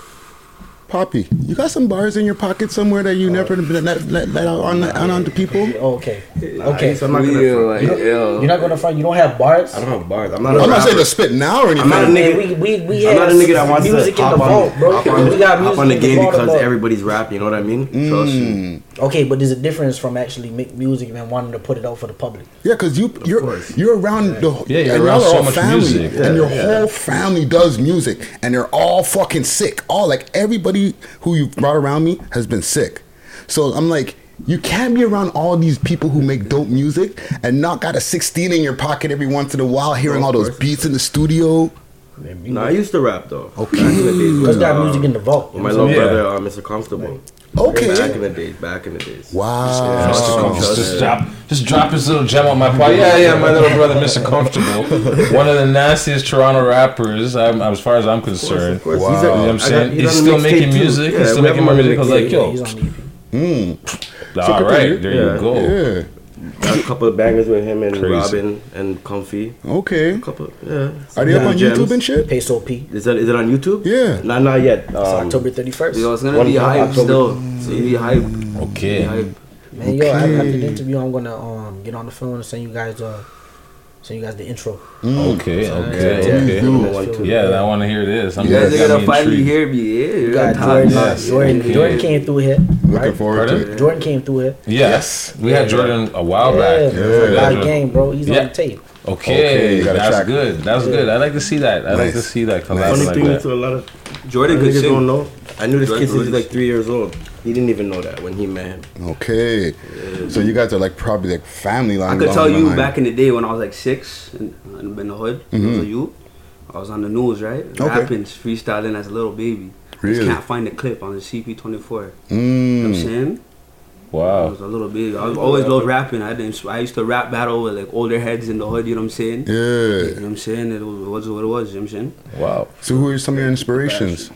Poppy, you got some bars in your pocket somewhere that you uh, never let, let, let, let out on, on, on to people? Okay. Okay. So I'm not gonna uh, You front. don't- Yo. You're not gonna front. You don't have bars. I don't have bars. I'm I'm not. a not saying to spit now or anything. I'm not a Man, nigga. we we we I'm not a nigga that wants music to in the on, vault, bro. hop on, we got music hop music on the game vault because about- everybody's rapping. You know what I mean? Trust mm. me. Okay, but there's a difference from actually make music and wanting to put it out for the public. Yeah, because you you're you're around the Yeah, you're around so much family, music. and your Yeah. whole family does music, and they're all fucking sick. All like everybody who you've brought around me has been sick. So I'm like, you can't be around all these people who make dope music and not got a 16 in your pocket every once in a while, hearing all those beats in the studio. No, I used to rap though. Okay. Back in the days. Cause with, got uh, music in the vault. My little what I'm saying? brother, uh, Mr. Comfortable. Okay. Back in the days. Back in the days. Wow. Just, just drop, just drop his little gem on my pod. Yeah, yeah, my little brother, Mr. Comfortable, [laughs] one of the nastiest Toronto rappers. I'm, as far as I'm concerned. Of course, You know what I'm saying? got- he's He's still making music. Yeah, He's still making more music. I was like, mixtape. yo, He's on the EP. Mm. all right, there Yeah. you go. Yeah. Got a couple of bangers with him and Crazy. Robin and Comfy. Okay. A couple, yeah. Are they up on Gems. YouTube and shit? Peso P. Is that is it on YouTube? Yeah. Not not yet. It's Um, October 31st. Yo, it's gonna One be hype October. still. It's gonna be hype. Okay. Hype. Man, yo, after Okay. the interview, I'm gonna um get on the phone and send you guys uh send you guys the intro. Okay, So, okay, yeah, okay. Number one, two. Yeah, I want to hear this. I'm You guys got are gonna finally intrigued. hear me. Yeah, You you got got Jordan. Yes. Jordan, Okay. Jordan came through here. Looking right? forward to it. Jordan came through here. Yes, we had Jordan a while yeah, back. yeah. Yeah. live game, bro. He's Yeah. on the tape. Okay, Okay, you got a that's track. good. That's good. I like to see that. I like to see that collab Funny like thing that. is, to a lot of Jordan niggas could don't know. I knew this Jordan kid since he was like three years old. He didn't even know that when he met him. Okay. So you guys are like probably like family line. I could along tell the you line. back in the day when I was like six in, in the hood, I was Mhm. a youth. I was on the news, right? Okay. Rapping, freestyling as a little baby. Really? Just can't find the clip on the CP24. Mm. You know what I'm saying? Wow. I Wow. was a little baby. I was always loved rapping. I didn't. I used to rap battle with like older heads in the hood. You know what I'm saying? Yeah. You know what I'm saying? It was, it was what it was. You know what I'm saying? Wow. So who are some of your inspirations?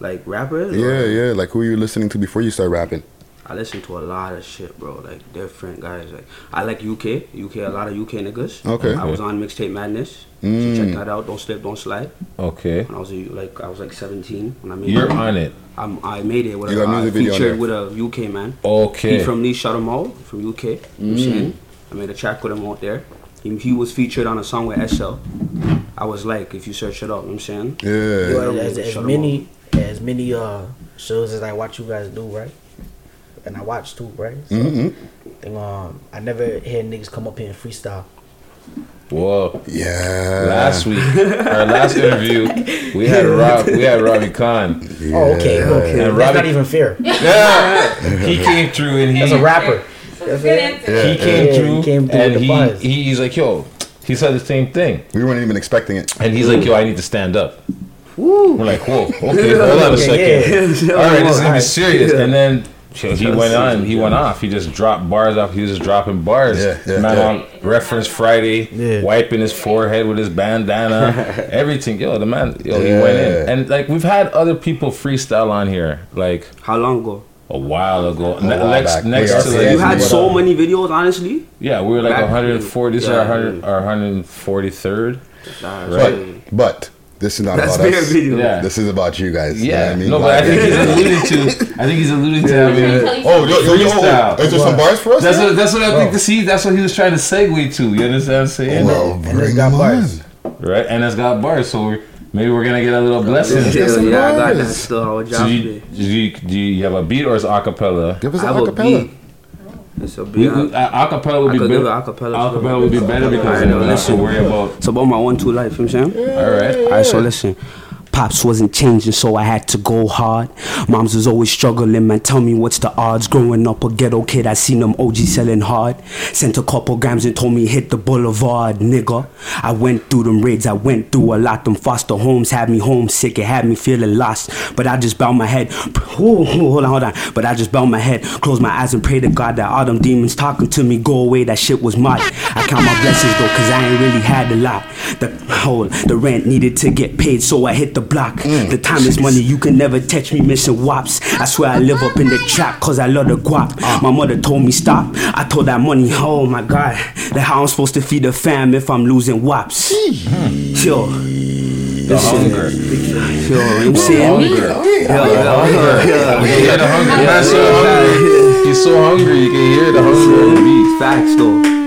Like rappers. Yeah, or- yeah. Like who are you listening to before you start rapping? I listen to a lot of shit, bro. Like different guys. Like I like UK, UK, a lot of UK niggas. Okay. I was on Mixtape Madness. Mm. So check that out. Don't slip, don't slide. Okay. When I was a, like, I was like 17 when I made You're it. on it. I'm, I made it with You a got uh, music video on featured with a UK man. Okay. He from Lee Shut 'em All from UK. You know I'm Mm. saying? I made a track with him out there. He, he was featured on a song with SL. I was like, if you search it up, you know what I'm saying? Yeah. Yo, Yeah. as, as Shut 'em many as many uh shows as I watch you guys do, right? And I watch too, right? So, Mm-hmm. think, um, I never hear niggas come up here and freestyle. Whoa. Yeah. Last week, our last interview, we had Rob, we had Robbie Khan. Oh, okay, okay. And That's not even fair. [laughs] Yeah. He came through and he That's a rapper. That's a good answer. he came Yeah, through he came through and the he, buzz. he he's like, yo, he said the same thing. We weren't even expecting it. And he's like, yo, I need to stand up. We're like, whoa, [laughs] okay, hold on a second. [laughs] yeah. All right, this is gonna be serious. Yeah. And then so he went on, he went off. He just dropped bars off. He was just dropping bars. Yeah, yeah, Man yeah. on reference Friday, Yeah. wiping his forehead with his bandana, [laughs] everything. Yo, the man, yo, he went in. And like we've had other people freestyle on here, like How long ago? a while ago. Ne- while next, back. next to yeah, like, You had so many videos, honestly. yeah, we were like back- 140. This is yeah, our 100, our 143rd. Nah, Right. so- But this is not That's about us. video. Yeah. This is about you guys. You know Yeah, what I mean? no, but I think he's alluding to. I think he's alluding to having. Oh, yo, yo, yo, freestyle. is there some bars for us? That's what that's what I think to see. That's what he was trying to segue to. You understand what I'm saying? Well, And it's bring got bars. Right, and it's got bars, so we're, maybe we're gonna get a little blessing. Let's So get Yeah, yeah, I got that bars. still. I would do you, do you do you have a beat or is it acapella? Give us an have a acapella. It's a We, we, uh, acapella would be better. acapella. Acapella would be better because we don't have to worry about. It's about my one two life. You know what I'm saying? All right. Alright, so listen. Pops wasn't changing, so I had to go hard. Moms was always struggling, man. Tell me what's the odds? Growing up a ghetto kid, I seen them OG selling hard. Sent a couple grams and told me hit the boulevard, nigga. I went through them raids, I went through a lot. Them foster homes had me homesick, it had me feeling lost. But I just bowed my head. [sniffs] Ooh, hold on, hold on. But I just bowed my head, closed my eyes and pray to God that all them demons talking to me go away. That shit was mud. I count my blessings though, cause I ain't really had a lot. The whole the rent needed to get paid, so I hit the block. Mm. The time is money, you can never touch me missing wops. I swear I live up in the trap, cause I love the guap. Ah. My mother told me stop. I told that money, oh my god. That how I'm supposed to feed the fam if I'm losing wops. Yo. The hunger. Yo, you know what I'm saying? Hunger. Yo, yo, hunger. yo, You can hear the hunger. Yeah, Man's yeah. hungry. He's so hungry. You can hear the hunger in the beat. Facts though.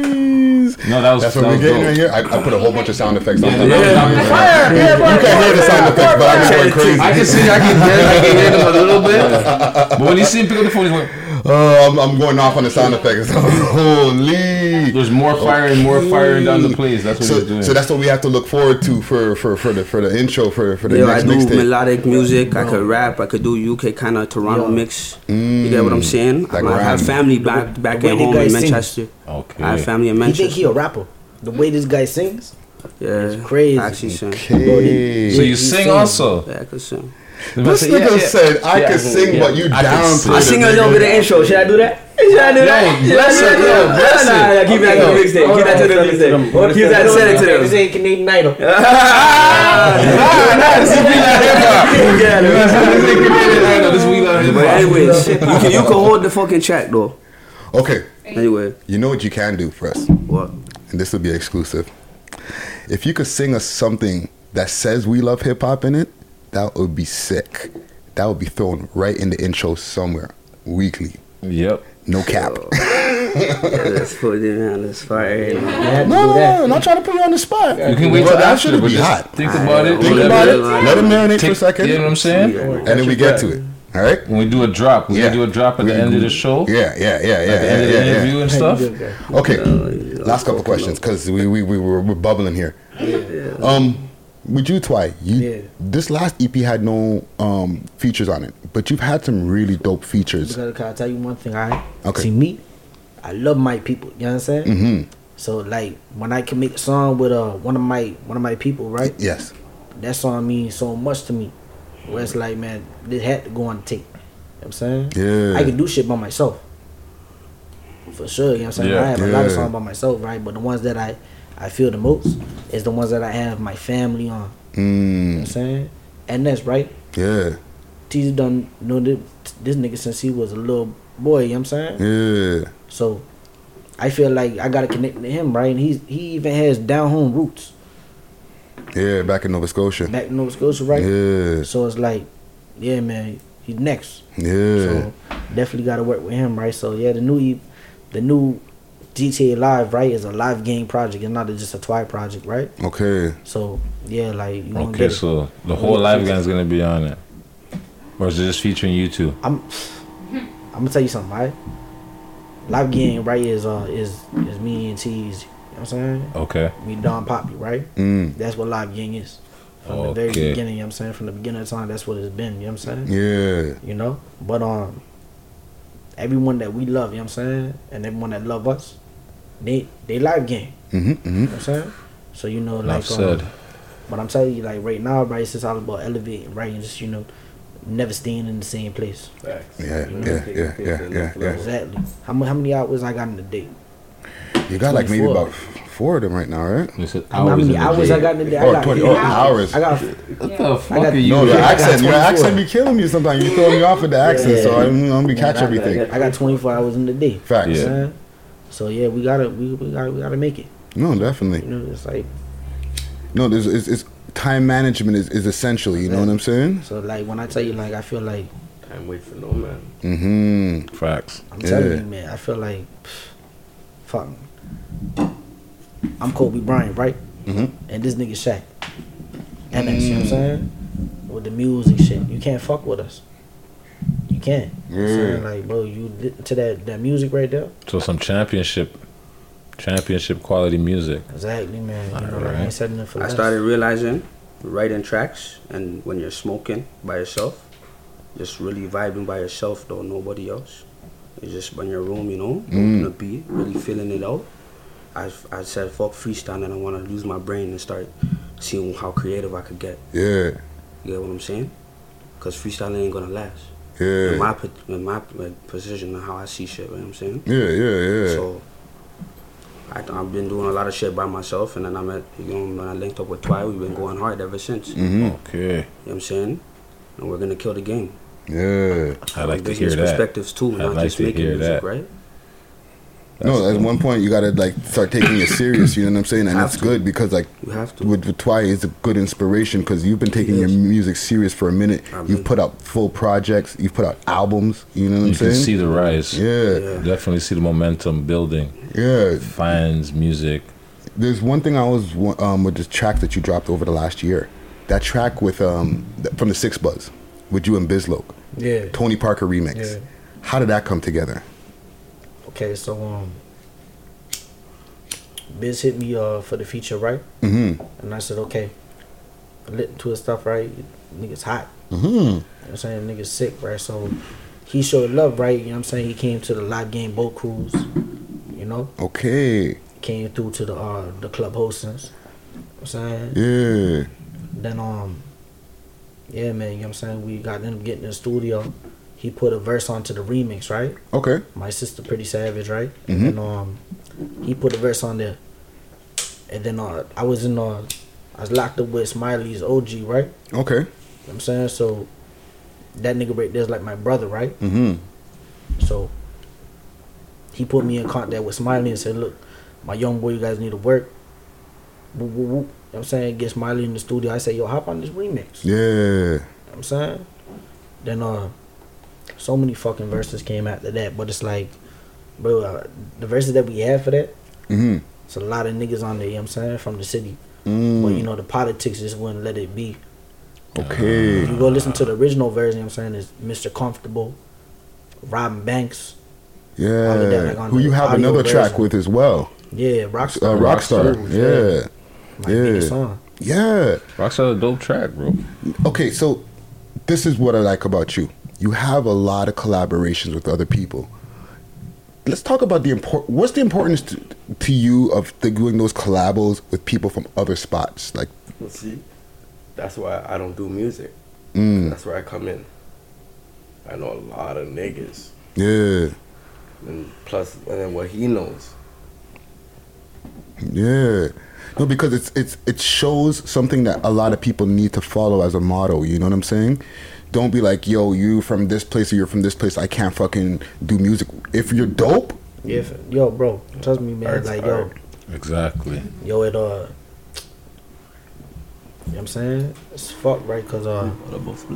No, that was That's that what we're getting dope. right here. I, I put a whole bunch of sound effects on. Yeah, top. yeah, yeah. Fire, yeah, You can't hear the sound effects, but I'm going crazy. I can see, I can hear, I can hear them a little bit. But when you see him pick up the phone, he's like, Oh, I'm, I'm going off on the sound effects. [laughs] Holy! There's more firing, more firing down the place. That's what So, he's doing. so that's what we have to look forward to for for, for the for the intro for for the Yo, I do mixtape. melodic music. I could rap. I could do UK kind of Toronto mix. You mm. get what I'm saying? Like I have family back back way at home in sings. Manchester. Okay. I have family in Manchester. You think he a rapper? The way this guy sings, Yeah, It's crazy. I actually sing. Okay. So you sing also? Yeah, I could sing. This nigga said I could sing, but you down to I sing a little bit of intro. Should I do that? Should I do that? Should I bless do it, that? yo, bless Nah, nah, it. nah, Keep that to the mixtape. Keep that to the mixtape. Keep that to the mixtape. This ain't Canadian Idol. This ain't not hip hop. But anyways, you can you can hold the fucking track though. Okay. Anyway, You know what you can do for us? What? And this will be exclusive. If you could sing us something that says we love hip hop in it, that would be sick. That would be thrown right in the intro somewhere weekly. Yep. No cap. yeah, let's put it on this fire. [laughs] No, no, no, not trying to put you on the spot. You can wait But till that after, should but be just hot. think about it, Think about it. Let it marinate for a Take- second. you know what I'm saying? And then we get to it. All right. When we do a drop, we Yeah. do a drop at the end of the show. Yeah, yeah, yeah, yeah. At the end of the yeah, interview yeah. and stuff. Okay. Last couple questions because we we we were we're bubbling here. Um, with you, Twy, you this last EP had no um features on it, but you've had some really dope features. Because can I tell you one thing? I Okay. see me. I love my people. You know what I'm saying? Mhm. So like when I can make a song with uh one of my one of my people, right? Yes. That song means so much to me. Where it's like, man, this had to go on tape. You know what I'm saying? Yeah. I can do shit by myself. For sure, you know what I'm saying? Yeah. I have a lot of songs by myself, right? But the ones that I I feel the most is the ones that I have my family on. You know what I'm Mm, saying? And that's right. yeah. Teaser done know this, this nigga since he was a little boy, you know what I'm saying? Yeah. So I feel like I gotta connect to him, right? And he's he even has down home roots Yeah. Back in Nova Scotia. back in Nova Scotia, right? Yeah. So it's like, yeah, man, he's next. Yeah. So definitely gotta work with him, right? So yeah, the new the new GTA Live, right, is a live game project. It's not just a Twi project, right? Okay. So yeah, like you Okay, get it. so the whole live gang's gonna be on it, or is it just featuring you two? I'm I'm gonna tell you something, right? Live game, right, is uh is is me and T's. You know what I'm saying? Okay. Me Don Poppy, right? Mm. That's what live gang is. From the very beginning, you know what I'm saying? From the beginning of time, that's what it's been, you know what I'm saying? Yeah. You know? But um everyone that we love, you know what I'm saying? And everyone that love us, they they live game. Mm-hmm. You know mm-hmm. what I'm saying? So you know, Enough like um, but I'm telling you, like right now, right, it's just all about elevating, right, and just you know, never staying in the same place. Yeah. You Yeah. know? Yeah. Yeah. Yeah. Yeah. Exactly. How many how many hours I got in the day? You got like maybe about four of them right now, right? How many hours I got in the day? I Oh, got 20 oh, hours. I got. What the I fuck got- are you? No, your Yeah, accent, your accent be killing me sometimes. You throw me off with the accent, so I'm, I'm gonna be catch I got- everything. I got 24 hours in the day. Facts. You know Yeah. I'm saying? So yeah, we gotta we, we gotta we gotta make it. No, definitely. You know, it's like No, there's it's, it's time management is, is essential. You know what I'm saying? so like when I tell you like I feel like Time wait for no man. Mm-hmm. Facts. I'm telling you, man, I feel like fuck. I'm Kobe Bryant, right? Mm-hmm. And this nigga Shaq. MX, you know what I'm saying? With the music shit, you can't fuck with us. You can't. You know what I'm saying? Yeah. Like, bro, you to that that music right there. So some championship, championship quality music. Exactly, man. You know, like, I Alright. ain't it for I started realizing writing tracks and when you're smoking by yourself, just really vibing by yourself though, nobody else. It's just in your room, you know, Mm. on a beat, really feeling it out. I, I said fuck freestyle and I want to use my brain and start seeing how creative I could get. Yeah. You get what I'm saying? Cause freestyling ain't gonna last. Yeah. In my in my like, position and how I see shit, you know what I'm saying? Yeah, yeah, yeah. So I, I've been doing a lot of shit by myself, and then I met, you know, when I linked up with Twi, we've been going hard ever since. Mhm. Okay. You know what I'm saying? And we're gonna kill the game. Yeah. I like to hear business that. perspectives too, I'd not like just to making hear music, that. right? No, at one point you gotta like start taking it serious. You know what I'm saying? And Have it's to. good because like You have to. with, with Twy is a good inspiration because you've been taking your music serious for a minute. I've You've been- put out full projects. You've put out albums. You know what I'm You saying? can see the rise. Yeah. Definitely see the momentum building. Yeah. Fans, music. There's one thing I was um, with the track that you dropped over the last year. That track with um from the 6ixBuzz with you and Bizloke. Yeah. Tony Parker remix. Yeah. How did that come together? Okay, so um, Biz hit me uh for the feature, right? Mm-hmm. And I said, okay. Lit to his stuff, right? Niggas hot. Mm-hmm. You know what I'm saying? Niggas sick, right? So he showed love, right? You know what I'm saying? He came to the live game boat cruise, you know? Okay. Came through to the uh the club hostings. You know I'm saying? Yeah. Then um yeah man, you know what I'm saying? We got them getting in the studio. He put a verse onto the remix, right? Okay. My sister pretty savage, right? Mhm. And then um he put a verse on there. And then uh I was in uh I was locked up with Smiley's OG, right? Okay. You know what I'm saying? So that nigga right there's like my brother, right? Mm-hmm. So he put me in contact with Smiley and said, Look, my young boy, you guys need to work. Whoop, whoop, whoop. You know what I'm saying? Get Smiley in the studio. I said, Yo, hop on this remix. Yeah. You know what I'm saying? Then uh so many fucking verses came after that, but it's like, bro, uh, the verses that we have for that, Mm-hmm. it's a lot of niggas on there, you know what I'm saying, from the city. Mm. But you know, the politics just wouldn't let it be. Okay. If you go listen to the original version, you know what I'm saying, is Mr. Comfortable, Robin Banks. all of that, Yeah. like, on Who the you have audio another track with as well. Yeah, Uh, Rockstar. Rockstar. Rockstar, Yeah. My Yeah. biggest song. Yeah. Rockstar a dope track, bro. Okay, so this is what I like about you. You have a lot of collaborations with other people. Let's talk about the import. What's the importance to, to you of doing those collabos with people from other spots? Like, Well, see, that's why I don't do music. Mm. That's where I come in. I know a lot of niggas, yeah, and plus, and then what he knows. yeah. No, because it's it's it shows something that a lot of people need to follow as a motto. You know what I'm saying? Don't be like, yo, you from this place or you're from this place. I can't fucking do music. If you're dope, if yo, bro, trust me, man. Art's like, yo. Exactly. yo, it, uh, you know what I'm saying? It's fuck, right? Because, uh,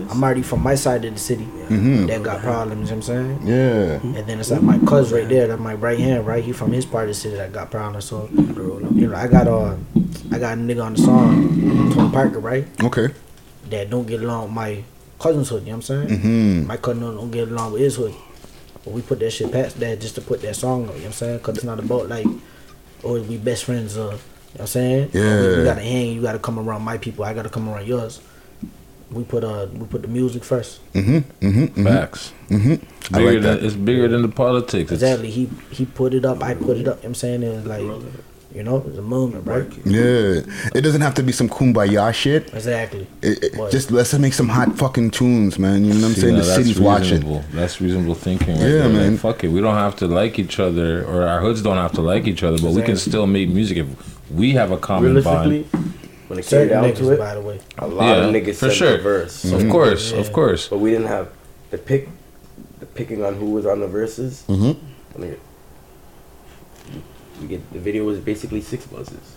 I'm already from my side of the city Mhm. that got problems, you know what I'm saying? Yeah. And then it's like my cousin right there, that's my right hand, right? He from his part of the city that got problems. So, you know, I got, uh, I got a nigga on the song, Tony Parker, right? okay. That don't get along with my cousin's hood, you know what I'm saying? Mhm. My cousin don't, don't get along with his hood. But we put that shit past that just to put that song up, you know what I'm saying? Because it's not about like, oh, we best friends, uh, you know what I'm saying? Yeah. You gotta hang, you gotta come around my people, I gotta come around yours. We put uh we put the music first. Mm-hmm. Mm-hmm. Facts. Mm-hmm. I Bigger like than, it's bigger than the politics. Exactly. He he put it up, I put it up, you know what I'm saying? It was like you know, it's a movement, right? Yeah. It doesn't have to be some kumbaya shit. Exactly. It, it- just let's make some hot fucking tunes, man. You know what I'm See, saying? now The that's city's watching. reasonable. That's reasonable thinking. Right Yeah, there. Like, man. fuck it. We don't have to like each other, or our hoods don't have to like each other, but we can still make music if we have a common Realistically, bond. when it came Certain down niggas, to it, by the way. a lot of niggas for sent sure. the verse. Of course, of course. But we didn't have the pick, the picking on who was on the verses. Mm-hmm. I mean, we get the video was basically 6ixBuzz's.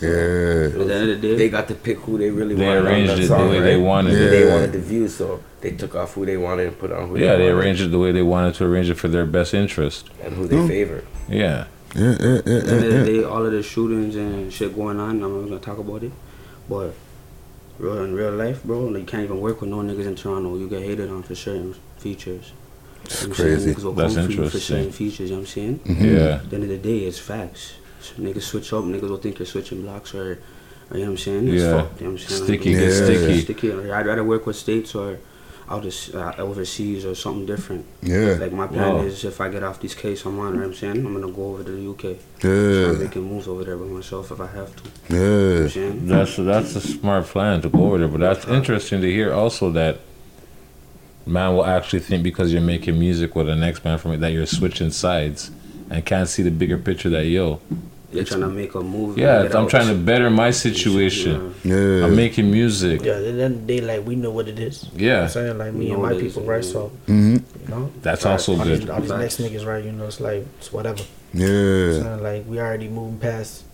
Yeah. At the end of the day, they got to pick who they really They wanted. on arranged that it the way right? they wanted it. They wanted the views, so they took off who they wanted and put on who. Yeah, they wanted arranged it the way they wanted to arrange it for their best interest. and who they Mm. favored. Yeah. Yeah, yeah, yeah, At the end of the yeah, yeah. day, all of the shootings and shit going on, I'm not gonna talk about it. But real in real life, bro, like, you can't even work with no niggas in Toronto. You get hated on for certain features. It's You know what I'm crazy. Niggas will That's come for interesting. certain features, you know what I'm saying? Mhm. Yeah. At the end of the day, it's facts. So niggas switch up, niggas will think you're switching blocks or, or you know what I'm saying? It's Yeah. fucked, you know what I'm saying? Sticky gets it's sticky. sticky. Like, I'd rather work with states or out of, uh, overseas or something different. Yeah. Like my plan Wow. is if I get off this case I'm on, you know what I'm saying? I'm gonna go over to the UK. Start Yeah. making moves over there by myself if I have to. You know what Yeah. I'm saying? That's that's a smart plan to go over there, but that's interesting to hear also that man will actually think because you're making music with the next man from it that you're switching sides and can't see the bigger picture that yo. They're trying to make a movie Yeah, I'm out. trying to better my situation. Yeah. I'm making music. Yeah, and then they like we know what it is. You know Yeah. what I'm saying? Like me and my what it is, people, right? yeah. So Mm-hmm. you know, That's also all these, good. all these next niggas, right? You know, it's like it's whatever. You know what Yeah. saying? like we already moving past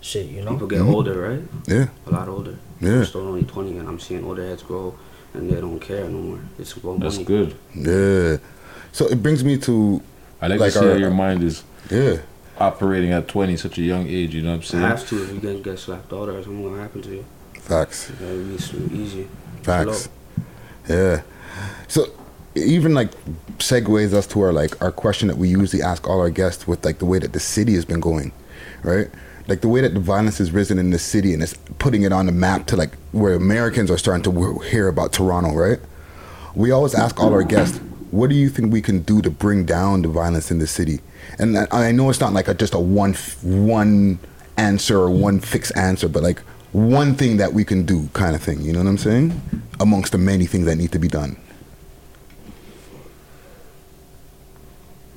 shit. You know, People get Mhm. older, right? Yeah. A lot older. Yeah. I'm still only 20 and I'm seeing older heads grow and they don't care no more. It's about That's money. good. Yeah. So it brings me to I like, Like to see our- how your mind is yeah. operating at 20, such a young age. You know what I'm saying. I saying? have to if you get, get slapped out or something gonna happen to you. Facts. That'll be so easy. Facts. Yeah. So even like segues us to our like our question that we usually ask all our guests with like the way that the city has been going, right? Like the way that the violence has risen in the city and it's putting it on the map to like where Americans are starting to hear about Toronto, right? We always ask all our guests, what do you think we can do to bring down the violence in the city? And I I know it's not like a, just a one one answer or one fixed answer, but like one thing that we can do, kind of thing. You know what I'm saying? Amongst the many things that need to be done.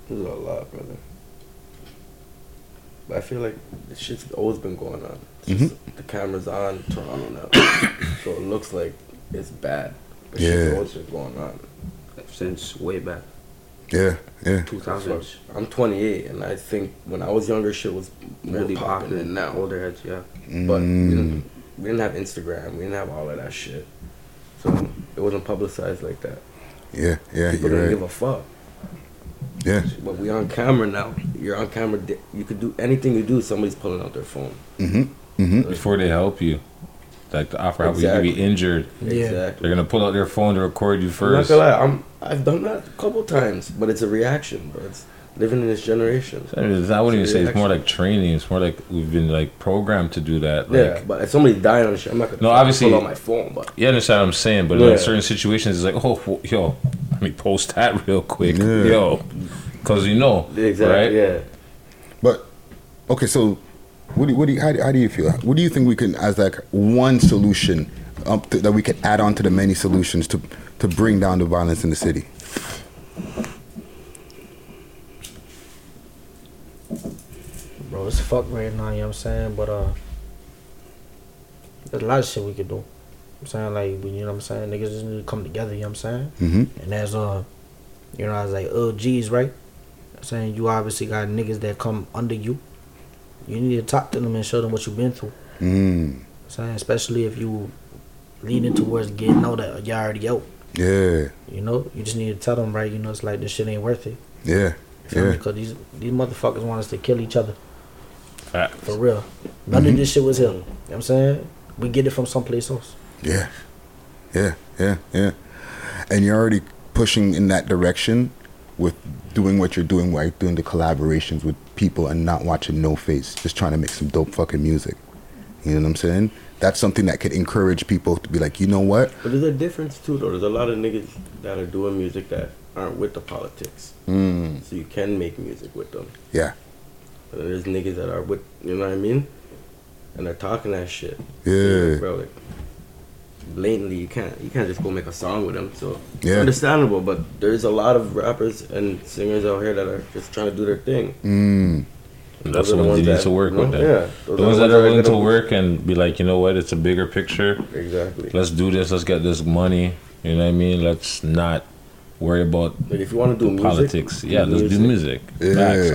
There's a lot, brother. But I feel like this shit's always been going on. It's just the camera's on Toronto now, [coughs] so it looks like it's bad. But shit's always been going on since way back. Yeah, yeah. 2000s. I'm 28, and I think when I was younger, shit was really Really popping popping. than now. Older heads, yeah. But we Mm. didn't, we didn't have Instagram. We didn't have all of that shit. So it wasn't publicized like that. Yeah, yeah, People you're didn't right. give a fuck. Yeah. But we on camera now. You're on camera. You could do anything you do. Somebody's pulling out their phone. Mm-hmm. Mm-hmm. Before they help you, like the offer help you, you Exactly. be injured. Yeah. Exactly. They're gonna pull out their phone to record you I'm not first. gonna lie. I'm. I've done that a couple times, but it's a reaction, bro. It's living in this generation. I mean, it's- I wouldn't It's even say it's more like training. It's more like we've been like programmed to do that. Like, yeah, but if somebody's dying on the shit, I'm not gonna No, obviously. pull out my phone. But You understand what I'm saying? But in like certain situations, it's like, oh, yo, let me post that [laughs] real quick, yo, because you know, right? Yeah. But okay, so what do, what do you, how, do- how do you feel? What do you think we can as like one solution up to, that we could add on to the many solutions to to bring down the violence in the city? It's fuck right now, you know what I'm saying? But uh there's a lot of shit we could do. I'm saying like you know what I'm saying? Niggas just need to come together, you know what I'm saying? Mhm. And as uh you know, as like OGs, right? I'm saying you obviously got niggas that come under you. You need to talk to them and show them what you've been through. Mm. I'm saying, especially if you leaning towards getting out that you already out. Yeah, You know, you just need to tell them, right? You know, it's like this shit ain't worth it. yeah, yeah. Because these these motherfuckers want us to kill each other. Facts. For real. None of Mhm. this shit was here. You know what I'm saying? We get it from someplace else. Yeah, yeah, yeah, yeah. And you're already pushing in that direction with doing what you're doing, right? Doing the collaborations with people and not watching No Face, just trying to make some dope fucking music. You know what I'm saying? That's something that could encourage people to be like, you know what? But there's a difference too, though. There's a lot of niggas that are doing music that aren't with the politics. Mm. So you can make music with them. Yeah, But there's niggas that are with, you know what I mean? And they're talking that shit. Yeah. Bro, like, blatantly, you can't, you can't just go make a song with them. So it's Yeah. understandable, but there's a lot of rappers and singers out here that are just trying to do their thing. Mm. And that's Those the are ones you need that, to work you know? with. Them. Yeah. the those ones that are willing to work and be like, you know what? It's a bigger picture. Exactly. Let's do this. Let's get this money. You know what I mean? Let's not worry about Like, if you wanna do the music, politics. do Yeah, let's do music. music. Facts.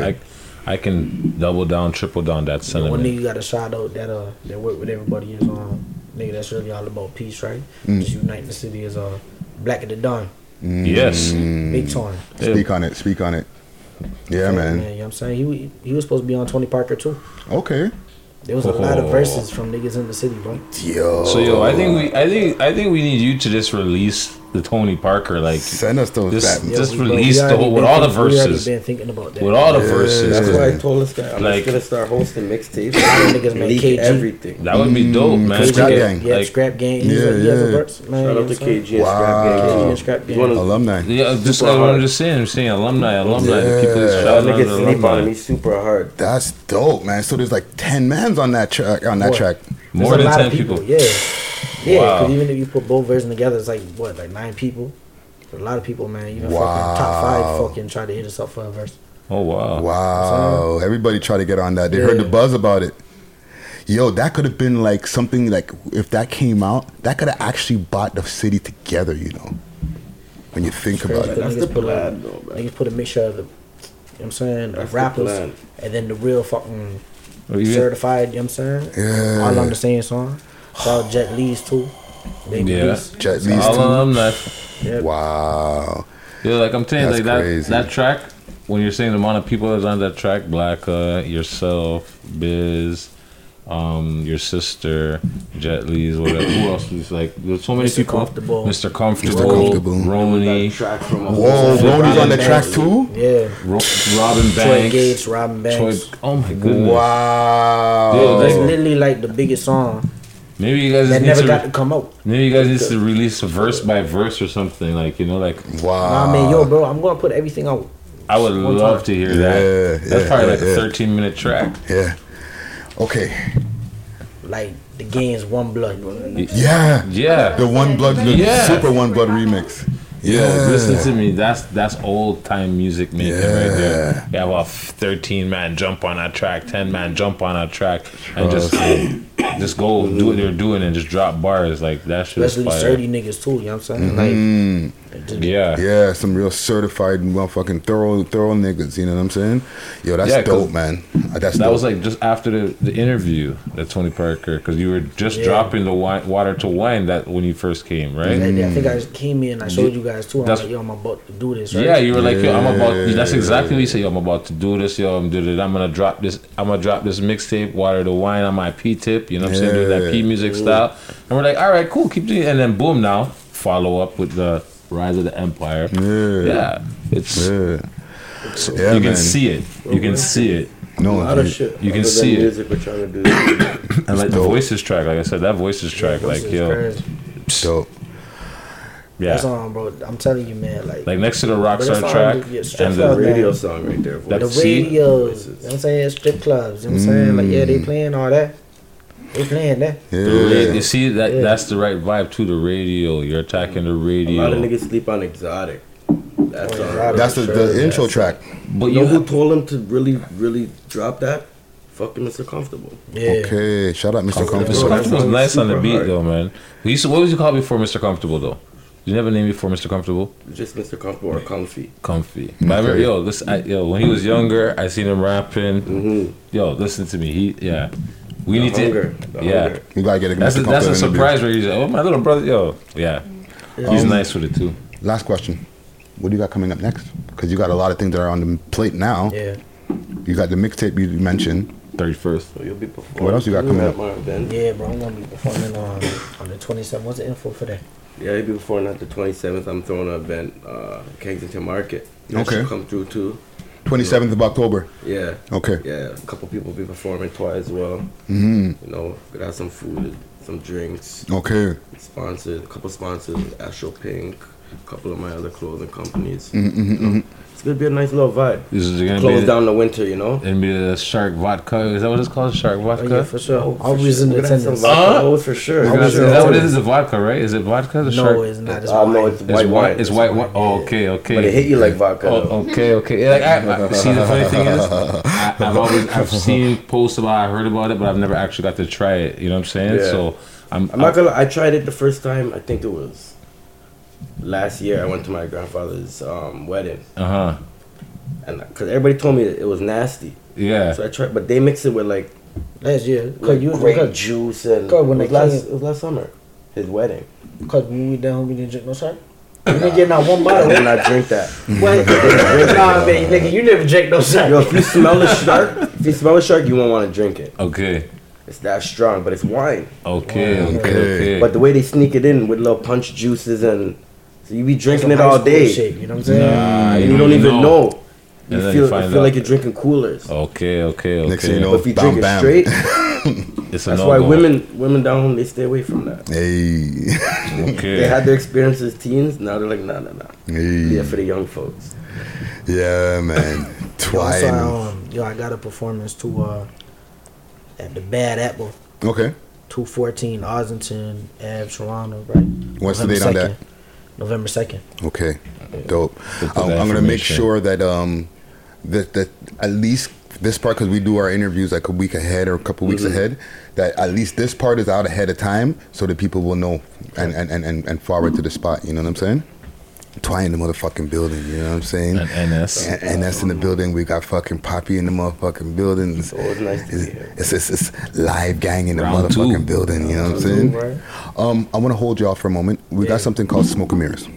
Yeah. I, I can double down, triple down that You know, one nigga got a shout out that uh that work with everybody is um nigga that's really all about peace, right? Mm. Just unite the city is uh Black at the Dawn. Yes. Big time. Speak on it. Speak on it. Yeah, man. You know what I'm saying? He he was supposed to be on Tony Parker too. Okay. There was a lot of Oh. verses from niggas in the city, bro. Yo. So yo, I think we, I think, I think we need you to just release the Tony Parker, like send us those. Just, that- just we- bro, release the whole with all the think- we already verses. been thinking about that. With all the Yeah. verses. That's why I told this guy I'm Like- just gonna start hosting mixtapes. [laughs] niggas made leak KG. everything. That would be dope, man. Mm, Scrap Gang. Yeah, like- Scrap Gang. He's Yeah, a, he has a yeah. verse, man. Shout out to KG and KG Wow. Scrap Gang. one of the Alumni. Yeah, just like what I'm just saying. I'm saying alumni, alumni. Yeah. people shout out niggas sleep on him. alumni. He's super hard. That's dope, man. So there's like ten mans on that track. On that track. More than 10 people. people. Yeah, yeah. Wow. Because even if you put both versions together, it's like what, like nine people. A lot of people, man. Even fucking top five fucking try to hit us up for a verse. Oh wow. Wow. Everybody try to get on that. They heard the buzz about it. Yo, that could have been like something like if that came out, that could have actually bought the city together. You know, when you think about it. That's Niggas the put plan, a, though, man. Niggas put a mixture of the, you know what I'm saying, That's of the rappers, plan. and then the real fucking certified, you know what I'm saying? Yeah. All on the same song. Shout out Jet Lee's too. Baby Yeah. Beast. Jet Lee's all too. alumni. Yeah. Wow. Yeah, like I'm telling you, That's like that crazy. that track. When you're saying the amount of people that's on that track, Black, uh, yourself, Biz, um, your sister, Jet Lee's, whatever. Who else was like? There's so many Mr. people. Comfortable. Mr. Comfortable, Mr. Comfortable. Romany, track from Whoa, Phil Ronnie's on the track too. Yeah. Ro- Robin Troy Banks, Gates, Robin Banks. Troy. Oh my goodness. Wow. Yo, That's literally like the biggest song Maybe you guys that need never to. got to come out. maybe you guys need to release verse by verse or something. Like you know, like Wow. Nah, man, yo, bro, I'm gonna put everything out. I would love time. to hear Yeah, that. That's yeah, probably yeah, like yeah. a 13 minute track. Yeah. Okay. Like the game's one blood. Yeah. Yeah. The one blood, the Yeah. super one blood remix. Yo, Yeah. listen to me. That's that's old time music making right there. You have a thirteen man jump on a track, ten man jump on a track, and just just go do what they're doing and just drop bars like that. Shit is Especially sturdy niggas too. You know what I'm saying? Mhm. Yeah. Yeah, some real certified, and motherfucking thorough, thorough niggas. You know what I'm saying? Yo, that's Yeah, 'cause dope, man. Uh, That's that dope. was like just after the, the interview that Tony Parker, because you were just Yeah. dropping the wine, water to wine that when you first came, right? And I think I just came in. I showed you guys too. I'm like, yo, I'm about to do this. Right? Yeah, you were like, yo, I'm about. Yeah. That's exactly what you said. Yo, I'm about to do this. Yo, I'm doing it. I'm gonna drop this. I'm gonna drop this mixtape, water to wine, on my P tip. You know what I'm saying? Doing that P music style. And we're like, all right, cool, keep doing. it. And then boom, now follow up with the rise of the empire. Yeah. Yeah, it's. Yeah. So Yeah, you can man. see it. You can see it. No, a lot of shit. You can other see than it. We're trying to do. [coughs] And like the voices track, like I said, that voices track, like yo, crazy. dope. yeah. That's on, bro. I'm telling you, man. Like, Like next to the But that's Rockstar track yeah, and club, the man. Radio song right there. That the see? radios. You know what I'm saying? Strip clubs. You know what I'm saying? Like, yeah, they Mm. playing all that. They playing that. The ra- Yeah. you see that Yeah. that's the right vibe to the radio. You're attacking the radio. A radio. lot of niggas sleep on exotic. That's Oh, on. Exotic. That's the, the intro track. but You know who told him to really, really drop that? Fucking Mr. Comfortable. Yeah. Okay, shout out Mr. Mr. Comfortable. Comfortable's nice on the beat hard. though, man. We used to, what was you called before Mr. Comfortable though? You never named before Mr. Comfortable? Just Mr. Comfortable or Comfy. Comfy. But I remember, yo, listen, I, yo, when he was younger, I seen him rapping. Mm-hmm. Yo, listen to me. He, yeah, we The need hunger, to, the yeah. hunger. You gotta get a That's a, that's a surprise where he's like, oh my little brother, yo, yeah, he's Um, nice with it too. Last question. What do you got coming up next? Because you got a lot of things that are on the plate now. Yeah. You got the mixtape you mentioned. Thirty first. So you'll be performing. What else you got coming up? My event. Yeah, bro. I'm gonna be performing on on the 27th. What's the info for that? Yeah, you'll be performing at the 27th. I'm throwing an event, uh, Kensington Market. That Okay. should come through too. 27th of October. Yeah. Okay. Yeah, a couple people will be performing twice as well. hmm You know, we got some food, some drinks. Okay. Sponsored, a couple sponsors, Astro Pink, a couple of my other clothing companies. Mhm, mhm, You know, mhm. It's gonna be a nice little vibe. This is gonna Close be down the winter, you know. and be the shark vodka. Is that what it's called? Shark vodka. Oh, yeah, for sure. Oh, for Always sure. in We're gonna have attendance. some vodka. Uh, Oh, for sure. Is for that- sure. is that what it is? The vodka, right? Is it vodka? The No, shark? it's not. It's Uh, wine. no, it's It's white white. wine. It's white wine. Oh, okay, okay. But it hit you like vodka. Oh, okay, okay. Yeah, Like I, I, see, the funny thing is, I, I've always I've seen posts about, it, I heard about it, but I've never actually got to try it. You know what I'm saying? Yeah. So I'm, I'm not gonna. I tried it the first time. I think it was last year. I went to my grandfather's um, wedding, Uh huh. and because everybody told me it was nasty, Yeah. so I tried. But they mix it with like, Last year, cause like you grape cause, juice and Cause when it, was they last, came- it was last summer, his wedding. cause when we down, we didn't drink no shark. You didn't get not one I bottle. did not drink that. [laughs] What? nah, man, nigga, you never drink no shark. Yo, if you smell the shark, if you smell the shark, you won't want to drink it. Okay. It's that strong, but it's wine. Okay. Wow. Okay. Okay. Okay. But the way they sneak it in with little punch juices and so you be drinking it all day. shit, you know what I'm saying? Nah, you you don't really even know. know. You And feel, you you find feel like you're drinking coolers. Okay. Okay. Okay. Next thing you know, But if you bam, drink it straight, [laughs] it's a that's no why women women down home they stay away from that. Hey. Okay. They had their experience as teens. Now they're like, nah, nah, nah. hey. Yeah, for the young folks. Yeah, man. [laughs] Yo, I um, yo, I got a performance to uh at the Bad Apple, Okay. two fourteen Ossington Ave, Toronto, right? What's the date on that? November second. Okay. Dope. I'm, I'm gonna make sure that um that that at least this part because we do our interviews like a week ahead or a couple weeks Mm-hmm. ahead that at least this part is out ahead of time so that people will know and and, and, and, and forward to the spot you know what i'm saying Twine in the motherfucking building, you know what I'm saying? And NS. And NS in the building. We got fucking Poppy in the motherfucking building. It's, always nice to it's, be here. it's, it's, it's live gang in the Round two. motherfucking building, you know what I'm saying? Um, I want to hold y'all for a moment. We got something called Smoke and Mirrors.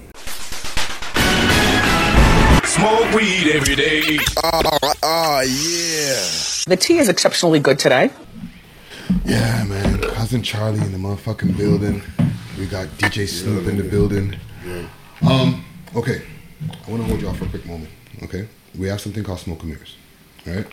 Smoke weed every day. Oh, yeah. The tea is exceptionally good today. Yeah, man. Cousin Charlie in the motherfucking building. We got DJ Snoop in the building. Um, okay. I want to hold y'all for a quick moment. Okay. We have something called Smoke and Mirrors. right?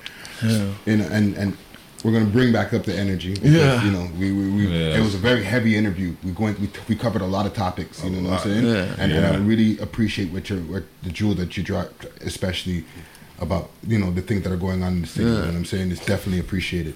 Yeah. And and and we're gonna bring back up the energy. because, Yeah. You know, we, we, we Yeah. it was a very heavy interview. We going we, we covered a lot of topics. You know what I'm saying? Yeah. And, and I really appreciate what your what the jewel that you dropped, especially about you know the things that are going on in the city. You know Yeah. what I'm saying? It's definitely appreciated.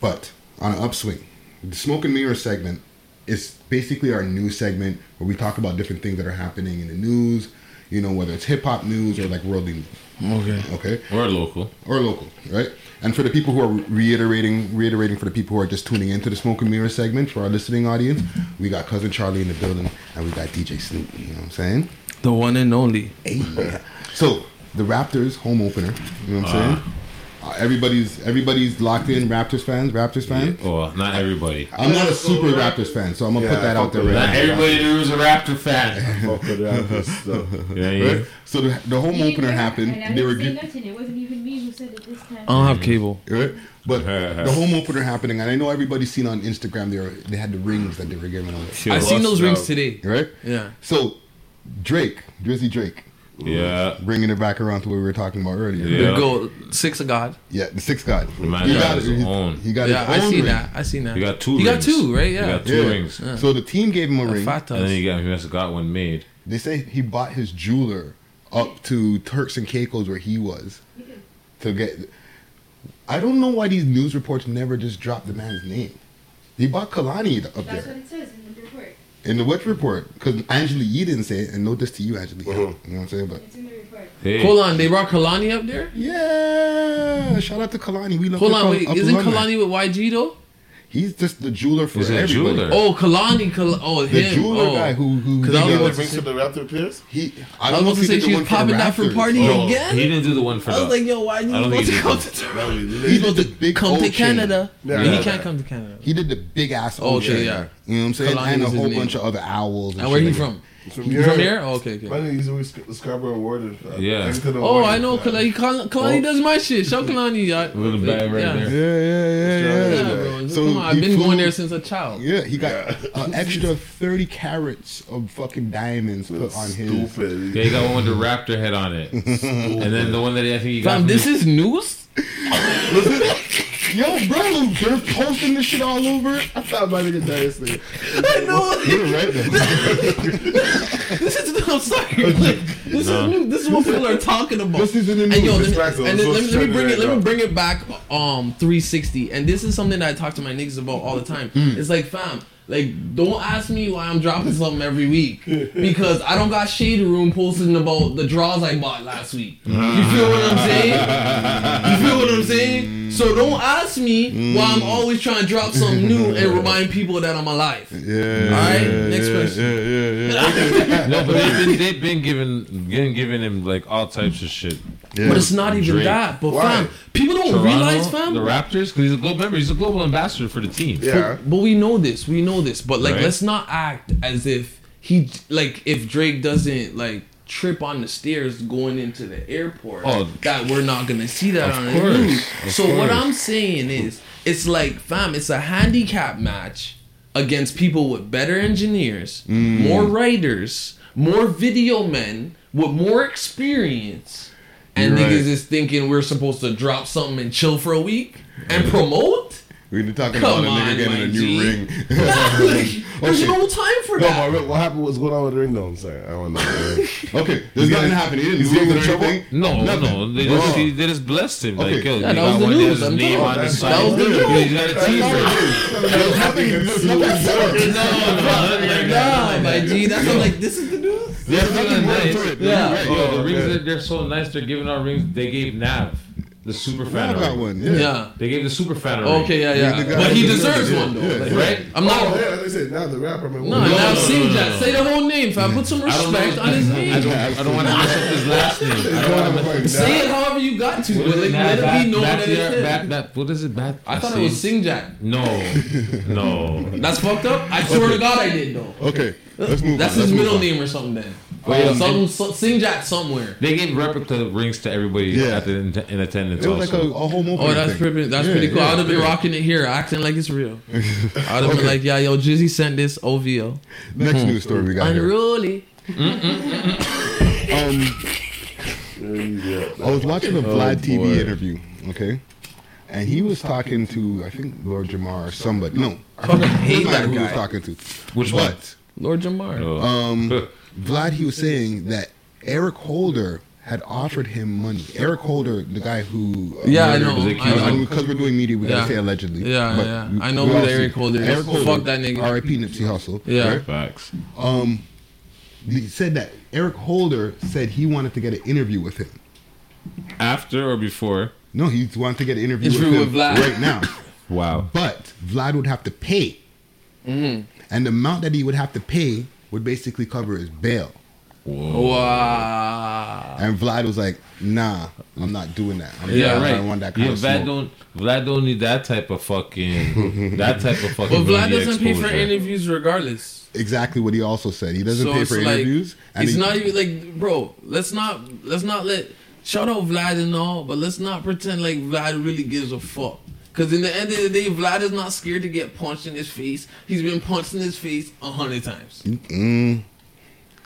But on an upswing, the Smoke and Mirror segment is basically our news segment where we talk about different things that are happening in the news. You know, whether it's hip hop news or like worldly news. Okay. Okay. Or local. Or local, right? And for the people who are reiterating, reiterating for the people who are just tuning into the Smoke and Mirror segment for our listening audience, we got cousin Charlie in the building, and we got DJ Snoop. You know what I'm saying? The one and only. Hey. So the Raptors home opener. You know what I'm ah. saying? Uh, everybody's everybody's locked in. Raptors fans. Raptors fans. Oh, not everybody. I'm not a super Raptors fan, so I'm gonna Yeah, put that out there. with Right Not now. everybody in the is a Raptor fan. [laughs] Fuck with Raptors, though. Yeah, yeah. Right? So the, the home opener happened. And I They were didn't say gi- nothing. It wasn't even me who said it this time. I don't have cable. right? But [laughs] the home opener happening, and I know everybody's seen on Instagram. They were, they had the rings that they were giving away. I seen those rings today. Right? Yeah. So Drake, Drizzy Drake. Yeah. Bringing it back around to what we were talking about earlier. Yeah. The goat, six of God. Yeah, the six God. The man He got got his it. He- own. He got Yeah, his I own seen ring. that. I seen that. He got two He got rings. two, right? Yeah. He got two Yeah. rings. Yeah. So the team gave him a ring. fat And then he got he must have got one made. They say he bought his jeweler up to Turks and Caicos where he was to get. I don't know why these news reports never just drop the man's name. He bought Kalani up That's there what it says in the report. in the what report? Because Angela Yee didn't say it, and no diss to you, Angela. Yee. Mm-hmm. You know what I'm saying? But It's in the report. Hey. Hold on, they brought Kalani up there. yeah, shout out to Kalani. We love Hold on, wait, isn't alumni. Kalani with YG though? He's just the jeweler for He's a everybody. jeweler. Oh, Kalani, Kal- oh The him. jeweler oh. guy who who Cause I was did about the to Bring say- to the Raptor Pierce? He, I I was don't know about if to he say did she the was one for popping the that for party No. again. He didn't do the one for I was the. like, yo, why you I don't supposed think to he come did. to Toronto? He He's supposed to big come to. Canada. Yeah. he can't come to Canada. He did the big ass Oh, ocean. yeah. You know what I'm saying? Kalani and a whole bunch of other owls. And where shit he like from? From You from here? Oh, okay, okay. My nigga used to Scarborough Ward. uh, Yeah. next to the Oh, Warriors, I know Kalani. Kalani Oh. does my shit. Show Kalani. I, Little bag right yeah. there. Yeah, yeah, yeah, Yeah, bro. So Come on, I've he been flew- going there since a child. Yeah, he got an [laughs] extra 30 carats of fucking diamonds put on his. Stupid. [laughs] Yeah, he got one with the Raptor head on it, [laughs] and then the one that I think he got. Fam, from this the- is news. Yo, bro, they're posting this shit all over. I thought my nigga died yesterday. [laughs] I know. You're right, though. [laughs] This is I'm sorry. [laughs] Like, this No. is this is what people are talking about. This is in the And news. yo, This let me, facts, though. and then, let, me, let me bring it. Let me bring it back. Um, 360. And this is something that I talk to my niggas about all the time. It's like, fam, like don't ask me why I'm dropping something every week because I don't got shade room posting about the draws I bought last week. You feel what I'm saying? You feel what I'm saying? So don't ask me why I'm always trying to drop something new and remind people that I'm alive. Yeah. All right, next yeah, question. Yeah, yeah, yeah. No, but they've been, they've been giving, been giving him like all types of shit. Yeah. But it's not even Drake. that. But Why? fam, people don't Toronto, realize, fam. the Raptors, because he's a global member. He's a global ambassador for the team. Yeah. But, but we know this. We know this. But like, Right. let's not act as if he like if Drake doesn't like trip on the stairs going into the airport. Oh. that we're not gonna see that on the news. So what. I'm saying is, it's like, fam, it's a handicap match against people with better engineers, Mm. more writers, more video men with more experience. And You're niggas right. is thinking we're supposed to drop something and chill for a week and promote. We've been talking Come about a nigga getting a new G. ring. [laughs] [laughs] Like, there's no time for No, that. but what happened? What's going on with the ring though? I'm saying I want to know. [laughs] okay, there's nothing happening. He didn't He's lose getting in trouble? anything. No, Nothing. no, they just, Oh. he, they just blessed him. Okay. Like, yo, Yeah, he that was the news, his name on the That was the news. He's got a teaser. There's nothing. There's nothing. Nah, my G, that's what, like this is the news. They're nice. Yeah. You're oh, right. Yo, the Oh, rings, okay. they're, they're so nice. They're giving out rings. They gave Nav, the super fan. I a got one. Yeah. Yeah. They gave the super fan a ring. Okay, yeah, You're yeah. guy But he deserves deserves one though, Yeah. like, Right? I'm not. Oh, yeah, like I said, now the rapper. Man, No, what- now no, sing no, that. no. Say the whole name, fam. Put some respect on his I name. don't, I don't want to mess up his last name. I don't wanna mess- Say it however you got to, but like, let it be known that it's him. Bat, bat, what is it? Bat, I thought it was Sing Jack. No, [laughs] no. That's fucked up. I swear to God, I did though. Okay, let's move That's his middle name or something then. Wait, Um, and- some, so, Sing Jack somewhere. They gave replica rings to everybody Yeah. at the, in, in attendance. It was like a, also. a home opener Oh, that's thing. pretty. That's Yeah, pretty cool. yeah, I would have been yeah. rocking it here, acting like it's real. [laughs] I would have Okay. been like, "Yeah, yo, Jizzy sent this OVO." Next news story we got here. Unruly. Um, I was watching a Vlad TV boy. interview, okay, and he was talking to I think Lord Jamar or somebody. No, I Fucking forget hate that who he was talking to. Which one? Lord Jamar. Oh. um, [laughs] Vlad he was saying that Eric Holder had offered him money. Eric Holder, the guy who uh, Yeah, I murdered- know, I know. because we're doing media, we Yeah. gotta say allegedly. Yeah, But yeah. I know who all Eric Holder is. Eric Holder. Fuck that nigga. R.I.P. Nipsey Hussle. Yeah. right? Facts. Um, he said that Eric Holder said he wanted to get an interview with him. After or before? No, he wanted to get an interview, Interview with him with Vlad. right now. [laughs] Wow. But Vlad would have to pay, Mm-hmm. and the amount that he would have to pay would basically cover his bail. Wow. And Vlad was like, "Nah, I'm not doing that. I'm Yeah, not, right. I don't want that kind yeah, of Vlad smoke." don't. Vlad don't need that type of fucking. [laughs] that type of fucking. But fucking. Vlad doesn't pay for interviews regardless. Exactly what he also said. He doesn't So pay for like, interviews. and It's he- not even like, bro. Let's not let's not let shout out Vlad and all, but let's not pretend like Vlad really gives a fuck. Cause in the end of the day, Vlad is not scared to get punched in his face. He's been punched in his face a hundred times. Mm,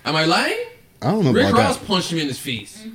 Am I lying? I don't know Rick about Ross that. punched him in his face.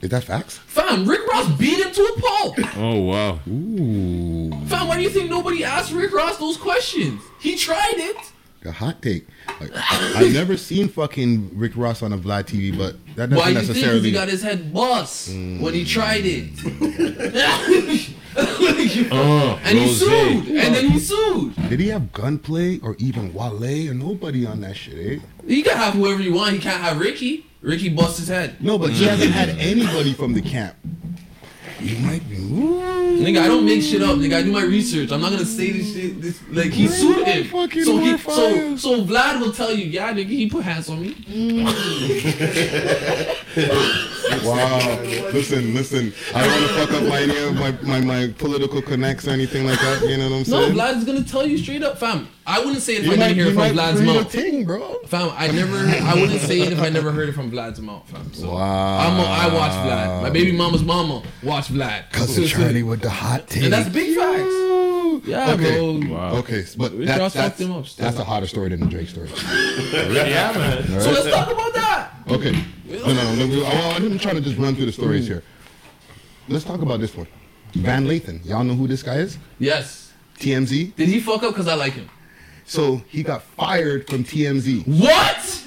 Is that facts? Fam, Rick Ross beat him to a pulp. Oh wow. Ooh, Fam, why do you think nobody asked Rick Ross those questions? He tried it. a hot take. Like, I've never seen fucking Rick Ross on a Vlad TV, but that doesn't Why you think? 'Cause necessarily. he got his head bust when he tried it. [laughs] [laughs] Oh, [laughs] and he sued. And then he sued. Did he have gunplay or even Wale or nobody on that shit? Eh? He can have whoever you want. He can't have Ricky. Ricky bust his head. No, but he hasn't had anybody from the camp. He might be. Nigga, I don't make shit up. Nigga, I do my research. I'm not gonna say this shit. This like he sued him. So he, so so Vlad will tell you, yeah, nigga, he put hands on me. [laughs] Wow. listen, listen. I don't want to fuck up my, any of my, my, my political connects or anything like that. You know what I'm saying? No, saying? Vlad's gonna tell you straight up, fam. I wouldn't say it if You I might- didn't hear you it might from Vlad's mouth. thing, bro. Fam, I never, I wouldn't say it if I never heard it from Vlad's mouth, fam. So Wow. I'm a, I watch Vlad. My baby mama's mama watch Vlad. Cousin Charlie with the hot take. And that's big facts. Yeah, okay. bro. Wow. Okay, but Rick that, Ross that's, fucked him up that's a hotter story than the Drake story. [laughs] Yeah, man. So let's talk about that. Okay. No, no, no. no, I- I'm trying to just run through the stories here. Let's talk about this one. Van Lathan. Y'all know who this guy is? Yes. TMZ. Did he fuck up because I like him? So he got fired from TMZ. What?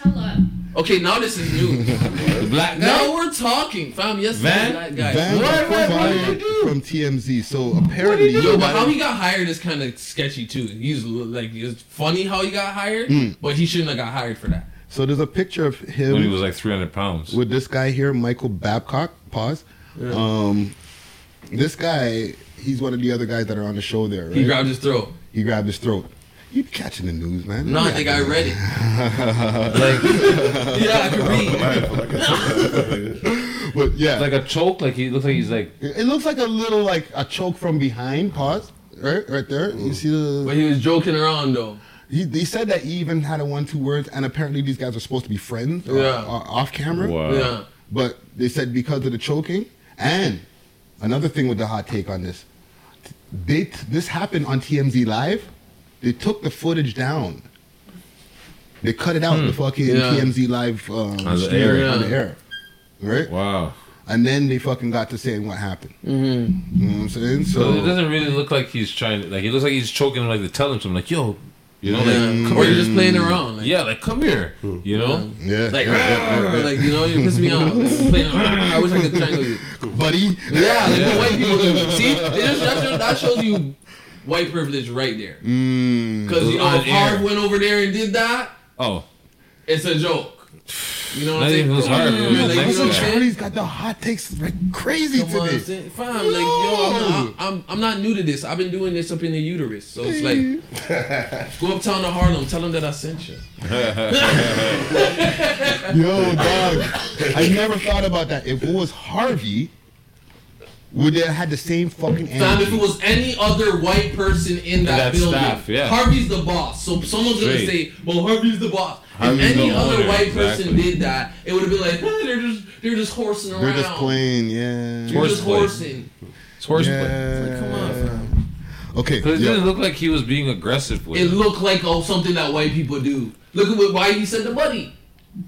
Okay, now this is new. [laughs] The black guy. now we're talking, fam. Yes, Van? that guy. Van What, got what, what did fired do? from TMZ. So apparently, Yo, but how he got hired is kind of sketchy too. He's like, it's funny how he got hired, Mm. but he shouldn't have got hired for that. So there's a picture of him When he was like 300 pounds. with this guy here, Michael Babcock. Pause. Um, this guy, he's one of the other guys that are on the show there. Right? He grabbed his throat. He grabbed his throat. You be catching the news, man. No, I think I read it. [laughs] Like, yeah, I can read. [laughs] but yeah, Like a choke. Like he looks like he's like. it looks like a little like a choke from behind. Pause. Right, right there. You see the. But he was joking around though. He, he said that he even had a one-two words, and apparently these guys are supposed to be friends, uh, Yeah. uh, off camera. Wow. Yeah. But they said because of the choking, and another thing with the hot take on this, they this happened on TMZ Live. They took the footage down. They cut it out the fucking Hmm. Yeah. TMZ Live um, On the stream, air. on the air, right? Wow. And then they fucking got to saying what happened. Mm-hmm. You know what I'm saying? So So, it doesn't really look like he's trying to. Like he looks like he's choking him. Like to tell him something. Like yo, you know, Yeah. like come or here. you're just playing around. Like, yeah, like come here. You know. yeah, Like, yeah, yeah, yeah, yeah. like you know, you piss me off. Playing around. I wish I could strangle you. buddy. Yeah, like what white people do. See, it just, that, shows, that shows you white privilege right there. Mm. Because you know, if Harv went over there and did that, Oh, it's a joke. You know what I'm saying? even it was Harv, it was Yeah, a like, nice you know what I'm guy. saying? Charlie's got the hot takes like crazy Come on, today. say- fam, like yo, I'm, not, I'm I'm not new to this. I've been doing this up in the uterus, so it's like [laughs] go uptown to Harlem, tell them that I sent you. Yo, dog. I never thought about that. If it was Harvey, would they have had the same fucking Fam, if it was any other white person in that, that building, staff, yeah. Harvey's the boss. So someone's gonna say, "Well, Harvey's the boss." Harvey's if any other owner, white person exactly. did that, it would have been like, "Eh, "They're just they're just horsing around. They're just playing, yeah. They're just Horseplay. horsing." it's horseplay. Yeah. Like, come on, fam. Okay, Because it yeah. didn't look like he was being aggressive with. It him. looked like oh something that white people do. Look at what why he said the buddy.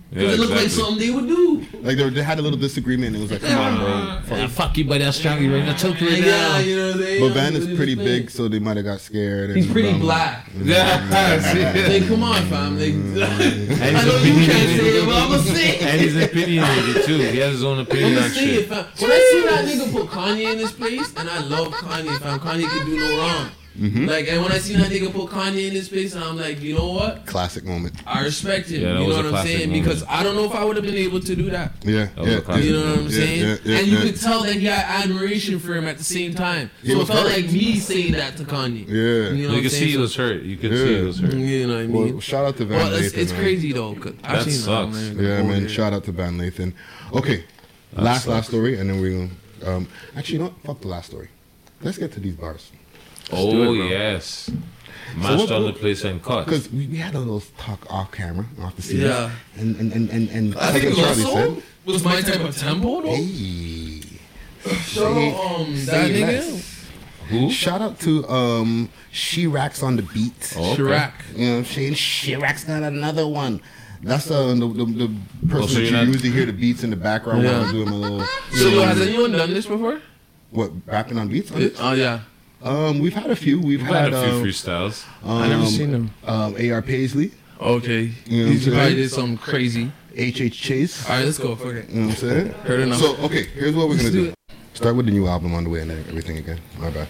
Because it looked like something they would do. Like they, were- they had a little disagreement. and It was like, come on, bro. Yeah, fuck you, buddy. I'll strong you right now. Choke you right Yeah, now. you know what I'm saying? But Van is pretty big, so they might have got scared. He's pretty um, black. [laughs] Yeah. [laughs] Like, come on, fam. Like, [laughs] I know you can't say it, but I'm gonna say it. And he's opinionated too. He has his own I'm opinion gonna on say it, shit. fam. When I see that nigga put Kanye in this place, and I love Kanye, fam. Kanye can do no wrong. Mhm. Like, and when I see that nigga put Kanye in this face, and I'm like, you know what? Classic moment. I respect him. Yeah, that you know what I'm saying? moment. Because I don't know if I would have been able to do that. Yeah, That yeah, You know what I'm yeah, saying? yeah, yeah, and you yeah. could tell that he had admiration for him at the same time. So it was felt hurt. like me saying that to Kanye. Yeah. You, know You what I'm could saying? see he was hurt. You could see he was hurt. You know what I mean? Well, shout out to Van Well, it's, Lathan, it's man. crazy though. 'cause I've That seen sucks. man. Yeah, man. there. Shout out to Van Lathan. Okay, That last sucks. last story, and then we're gonna. Um, actually, you know what? Fuck the last story. Let's get to these bars. Oh it, bro. yes, mashed on the place and cut. Because we, we had a little talk off camera, off the scene. Yeah. And and and and, and I like think Charlie said, was my type of tempo though. Hey. Shout out, um, Say that nigga. Who? Shout out to um Chirac on the beat. Oh, okay. Chirac. You know what I'm saying? Chirac's got another one. That's uh, the, the, the person Oh, so that you're not- usually hear the beats in the background Yeah. while I'm doing my little. So yo, has anyone done this before? What rapping on beats? On this? Oh yeah. Um, we've had a few. We've We've had had, a few um, freestyles. I never um, seen them. Um, A.R. Paisley, Okay. You know He probably did something crazy. H H Chase. All right, let's go. Fuck it. You know what I'm saying? Heard enough. So okay, here's what we're Let's gonna do do. Start with the new album on the way and then everything again. My bad.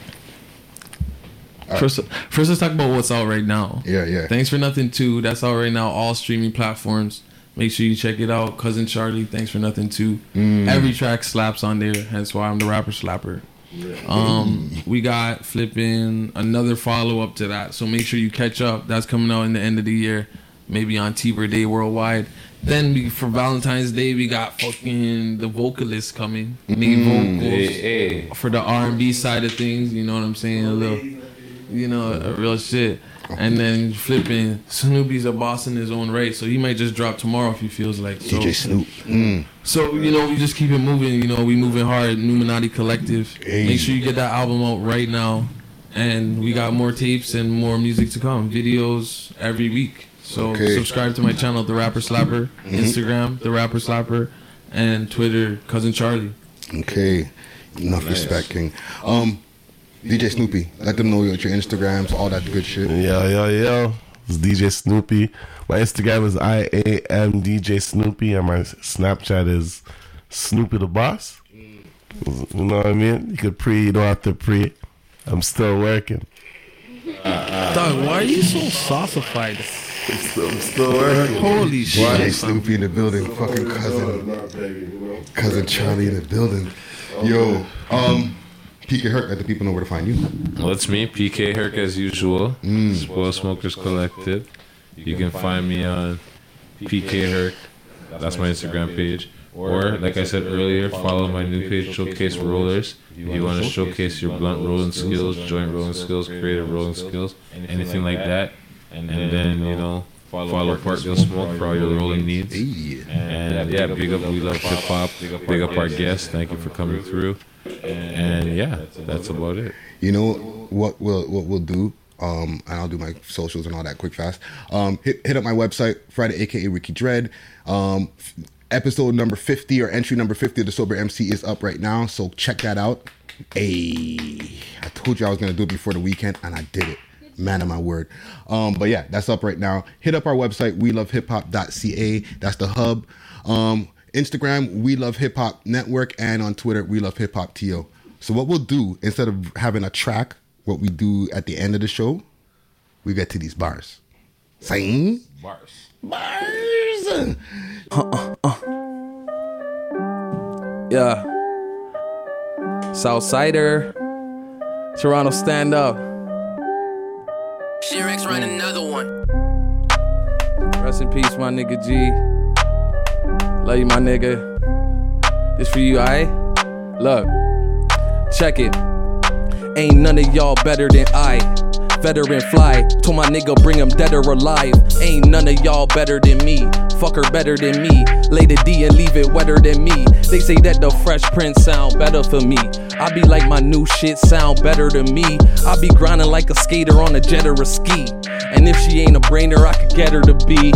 Alright. First, first let's talk about what's out right now. Yeah, yeah. Thanks for nothing too. That's out right now. All streaming platforms. Make sure you check it out. Cousin Charlie. Thanks for nothing too. Mm. Every track slaps on there. Hence why I'm the rapper slapper. Um, we got flipping another follow up to that. So make sure you catch up. That's coming out in the end of the year. Maybe on T-Bird Day worldwide. Then we, for Valentine's Day, we got fucking the vocalist coming. Main vocals Hey, hey. for the R and B side of things. You know what I'm saying? A little, you know, a real shit. And then flipping, Snoopy's a boss in his own right, so he might just drop tomorrow if he feels like. So, DJ Snoop. Mm. so you know, we just keep it moving. You know, we moving hard. Numinati Collective. Hey. Make sure you get that album out right now, and we got more tapes and more music to come. Videos every week. So Okay. subscribe to my channel, The Rapper Slapper, Instagram, The Rapper Slapper, and Twitter, Cousin Charlie. Okay. Enough respect, King. Um, DJ Snoopy, let them know your, your Instagrams, all that good shit. Yo, yo, yo. It's DJ Snoopy. My Instagram is I A M DJ Snoopy, and my Snapchat is Snoopy the Boss. You know what I mean? You could pre, you don't have to pre. I'm still working. Dog, why are you so saucified? I'm still, I'm still working. Holy shit. DJ Snoopy in the building, fucking cousin, cousin Charlie in the building. Yo, um, PK Herc, let the people know where to find you. Well, it's me, PK Herc, as usual. Mm. Spoil Smokers Collective. You can find me on PK Herc. That's my Instagram page. Or, like I said earlier, follow my new page, Showcase Rollers. If you want to showcase your blunt rolling skills, joint rolling skills, creative rolling skills, anything like that. And then, you know, follow Follow Parkville Smoke for all your rolling needs. And yeah, big up We Love Hip Hop. Big up our guests. Thank you for coming through. And yeah, that's about it. You know what we'll what we'll do. Um, and I'll do my socials and all that quick fast. Um, hit hit up my website Friday, aka Ricky Dread. Um, f- episode number fifty or entry number fifty of the Sober MC is up right now, so check that out. Hey, I told you I was gonna do it before the weekend, and I did it. Man of my word. Um, but yeah, that's up right now. Hit up our website, we love hip hop.ca. That's the hub. Um, Instagram, we love hip hop network, and on Twitter, we love hip hop TO. So what we'll do instead of having a track, what we do at the end of the show, we get to these bars. Same Bars. bars. Uh, uh. Yeah. Southsider. Toronto stand up. Shirex run another one. Rest in peace, my nigga G. Love you, my nigga. This for you, alright? Look, check it. Ain't none of y'all better than I. Veteran fly, told my nigga bring him dead or alive. Ain't none of y'all better than me. Fuck her better than me. Lay the D and leave it wetter than me. They say that the Fresh Prince sound better for me. I be like my new shit sound better than me. I be grinding like a skater on a jet or a ski. And if she ain't a brainer, I could get her to be.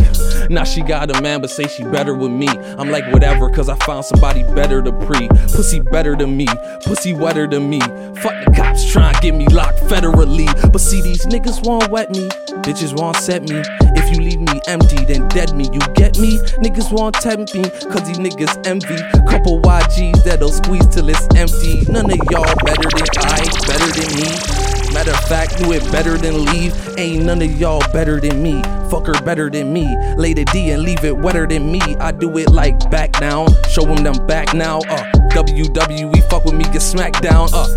Now she got a man, but say she better with me. I'm like, whatever, cause I found somebody better to pre. Pussy better than me, pussy wetter than me. Fuck the cops trying to get me locked federally. But see, these niggas won't wet me, bitches won't set me. If you leave me empty, then dead me. You get me? Niggas won't tempt me, cause these niggas envy. Couple YGs that'll squeeze till it's empty. None of y'all better than I, better than me. Matter of fact, do it better than leave. Ain't none of y'all better than me. Fucker better than me. Lay the D and leave it wetter than me. I do it like back down. Show them them back now. Uh, WWE, fuck with me, get smacked down. Uh,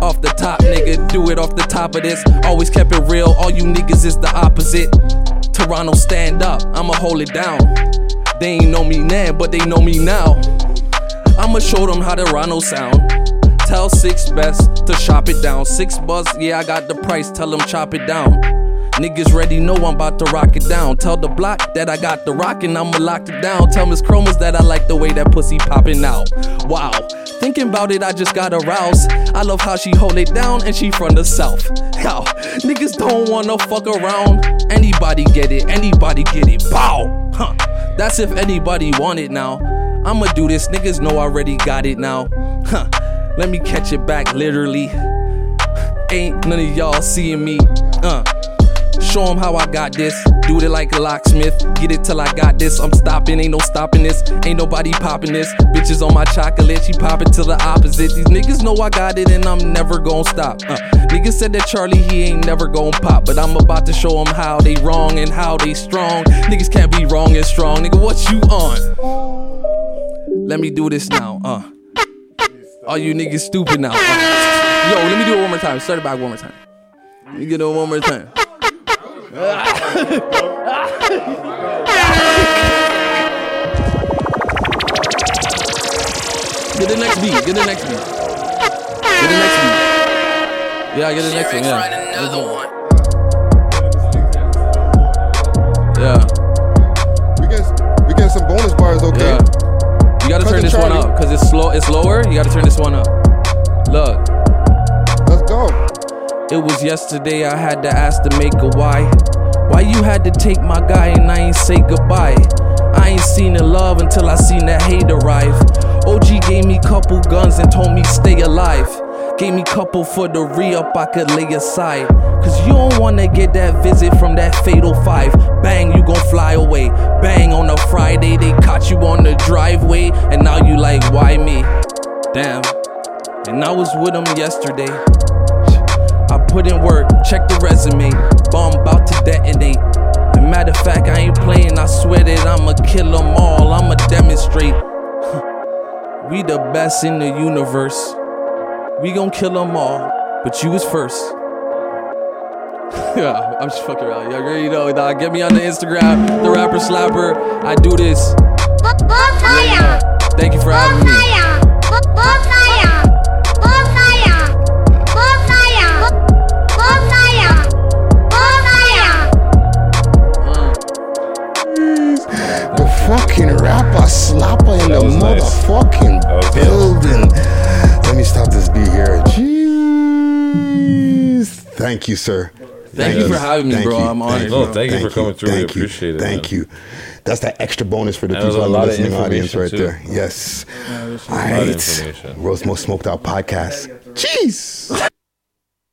off the top, nigga, do it off the top of this. Always kept it real. All you niggas is the opposite. Toronto, stand up. I'ma hold it down. They ain't know me now, but they know me now. I'ma show them how the Toronto sound. Tell six best to chop it down. 6ixBuzz, yeah, I got the price. Tell them chop it down. Niggas ready know I'm about to rock it down. Tell the block that I got the rock and I'ma lock it down. Tell Miss Chromas that I like the way that pussy popping out. Wow, thinking about it, I just got aroused. I love how she hold it down and she from the south. Yo, niggas don't wanna fuck around. Anybody get it, anybody get it. Bow. Huh. That's if anybody want it now. I'ma do this, niggas know I already got it now. Huh. Let me catch it back literally. Ain't none of y'all seeing me. Uh. Show 'em how I got this. Do it like a locksmith. Get it till I got this. I'm stopping, ain't no stopping this. Ain't nobody popping this. Bitches on my chocolate, she popping to the opposite. These niggas know I got it and I'm never gonna stop. Uh, niggas said that Charlie, he ain't never gonna pop. But I'm about to show 'em how they wrong and how they strong. Niggas can't be wrong and strong. Nigga, what you on? Let me do this now. Uh. All you niggas stupid now. Uh. Yo, let me do it one more time. Start it back one more time. Let me get it one more time. Get the next beat. Get the next beat. Get the next beat. Yeah, get the next one. Yeah. Another one. Yeah. We get we get some bonus bars, okay? Yeah. You gotta turn Cousin this one up because it's slow. It's lower. You gotta turn this one up. Look. Let's go. It was yesterday. I had to ask the maker why. Why you had to take my guy and I ain't say goodbye. I ain't seen the love until I seen that hate arrive. OG gave me couple guns and told me stay alive. Gave me couple for the re-up I could lay aside. Cause you don't wanna get that visit from that fatal five. Bang, you gon' fly away. Bang, on a Friday, they caught you on the driveway. And now you like, why me? Damn. And I was with him yesterday. Put in work, check the resume. Bomb about to detonate. And matter of fact, I ain't playing. I swear that I'ma kill them all. I'ma demonstrate. [laughs] we the best in the universe. We gon' kill them all, but you was first. [laughs] yeah, I'm just fucking around. You already know, dog. Get me on the Instagram, the rapper slapper. I do this. Thank you for having me. Fucking rapper slapper in the was nice. motherfucking That building. Let me stop this beat here. Jeez. Thank you, sir. Thank you for having me, bro. I'm honored, No, bro. thank you for coming through. We Thank you. it, Thank man. you. That's that extra bonus for the And people a in the lot of listening audience right information, there. Yes. there's a All lot of right. information. Rosemo Smoked Out Podcast. Jeez.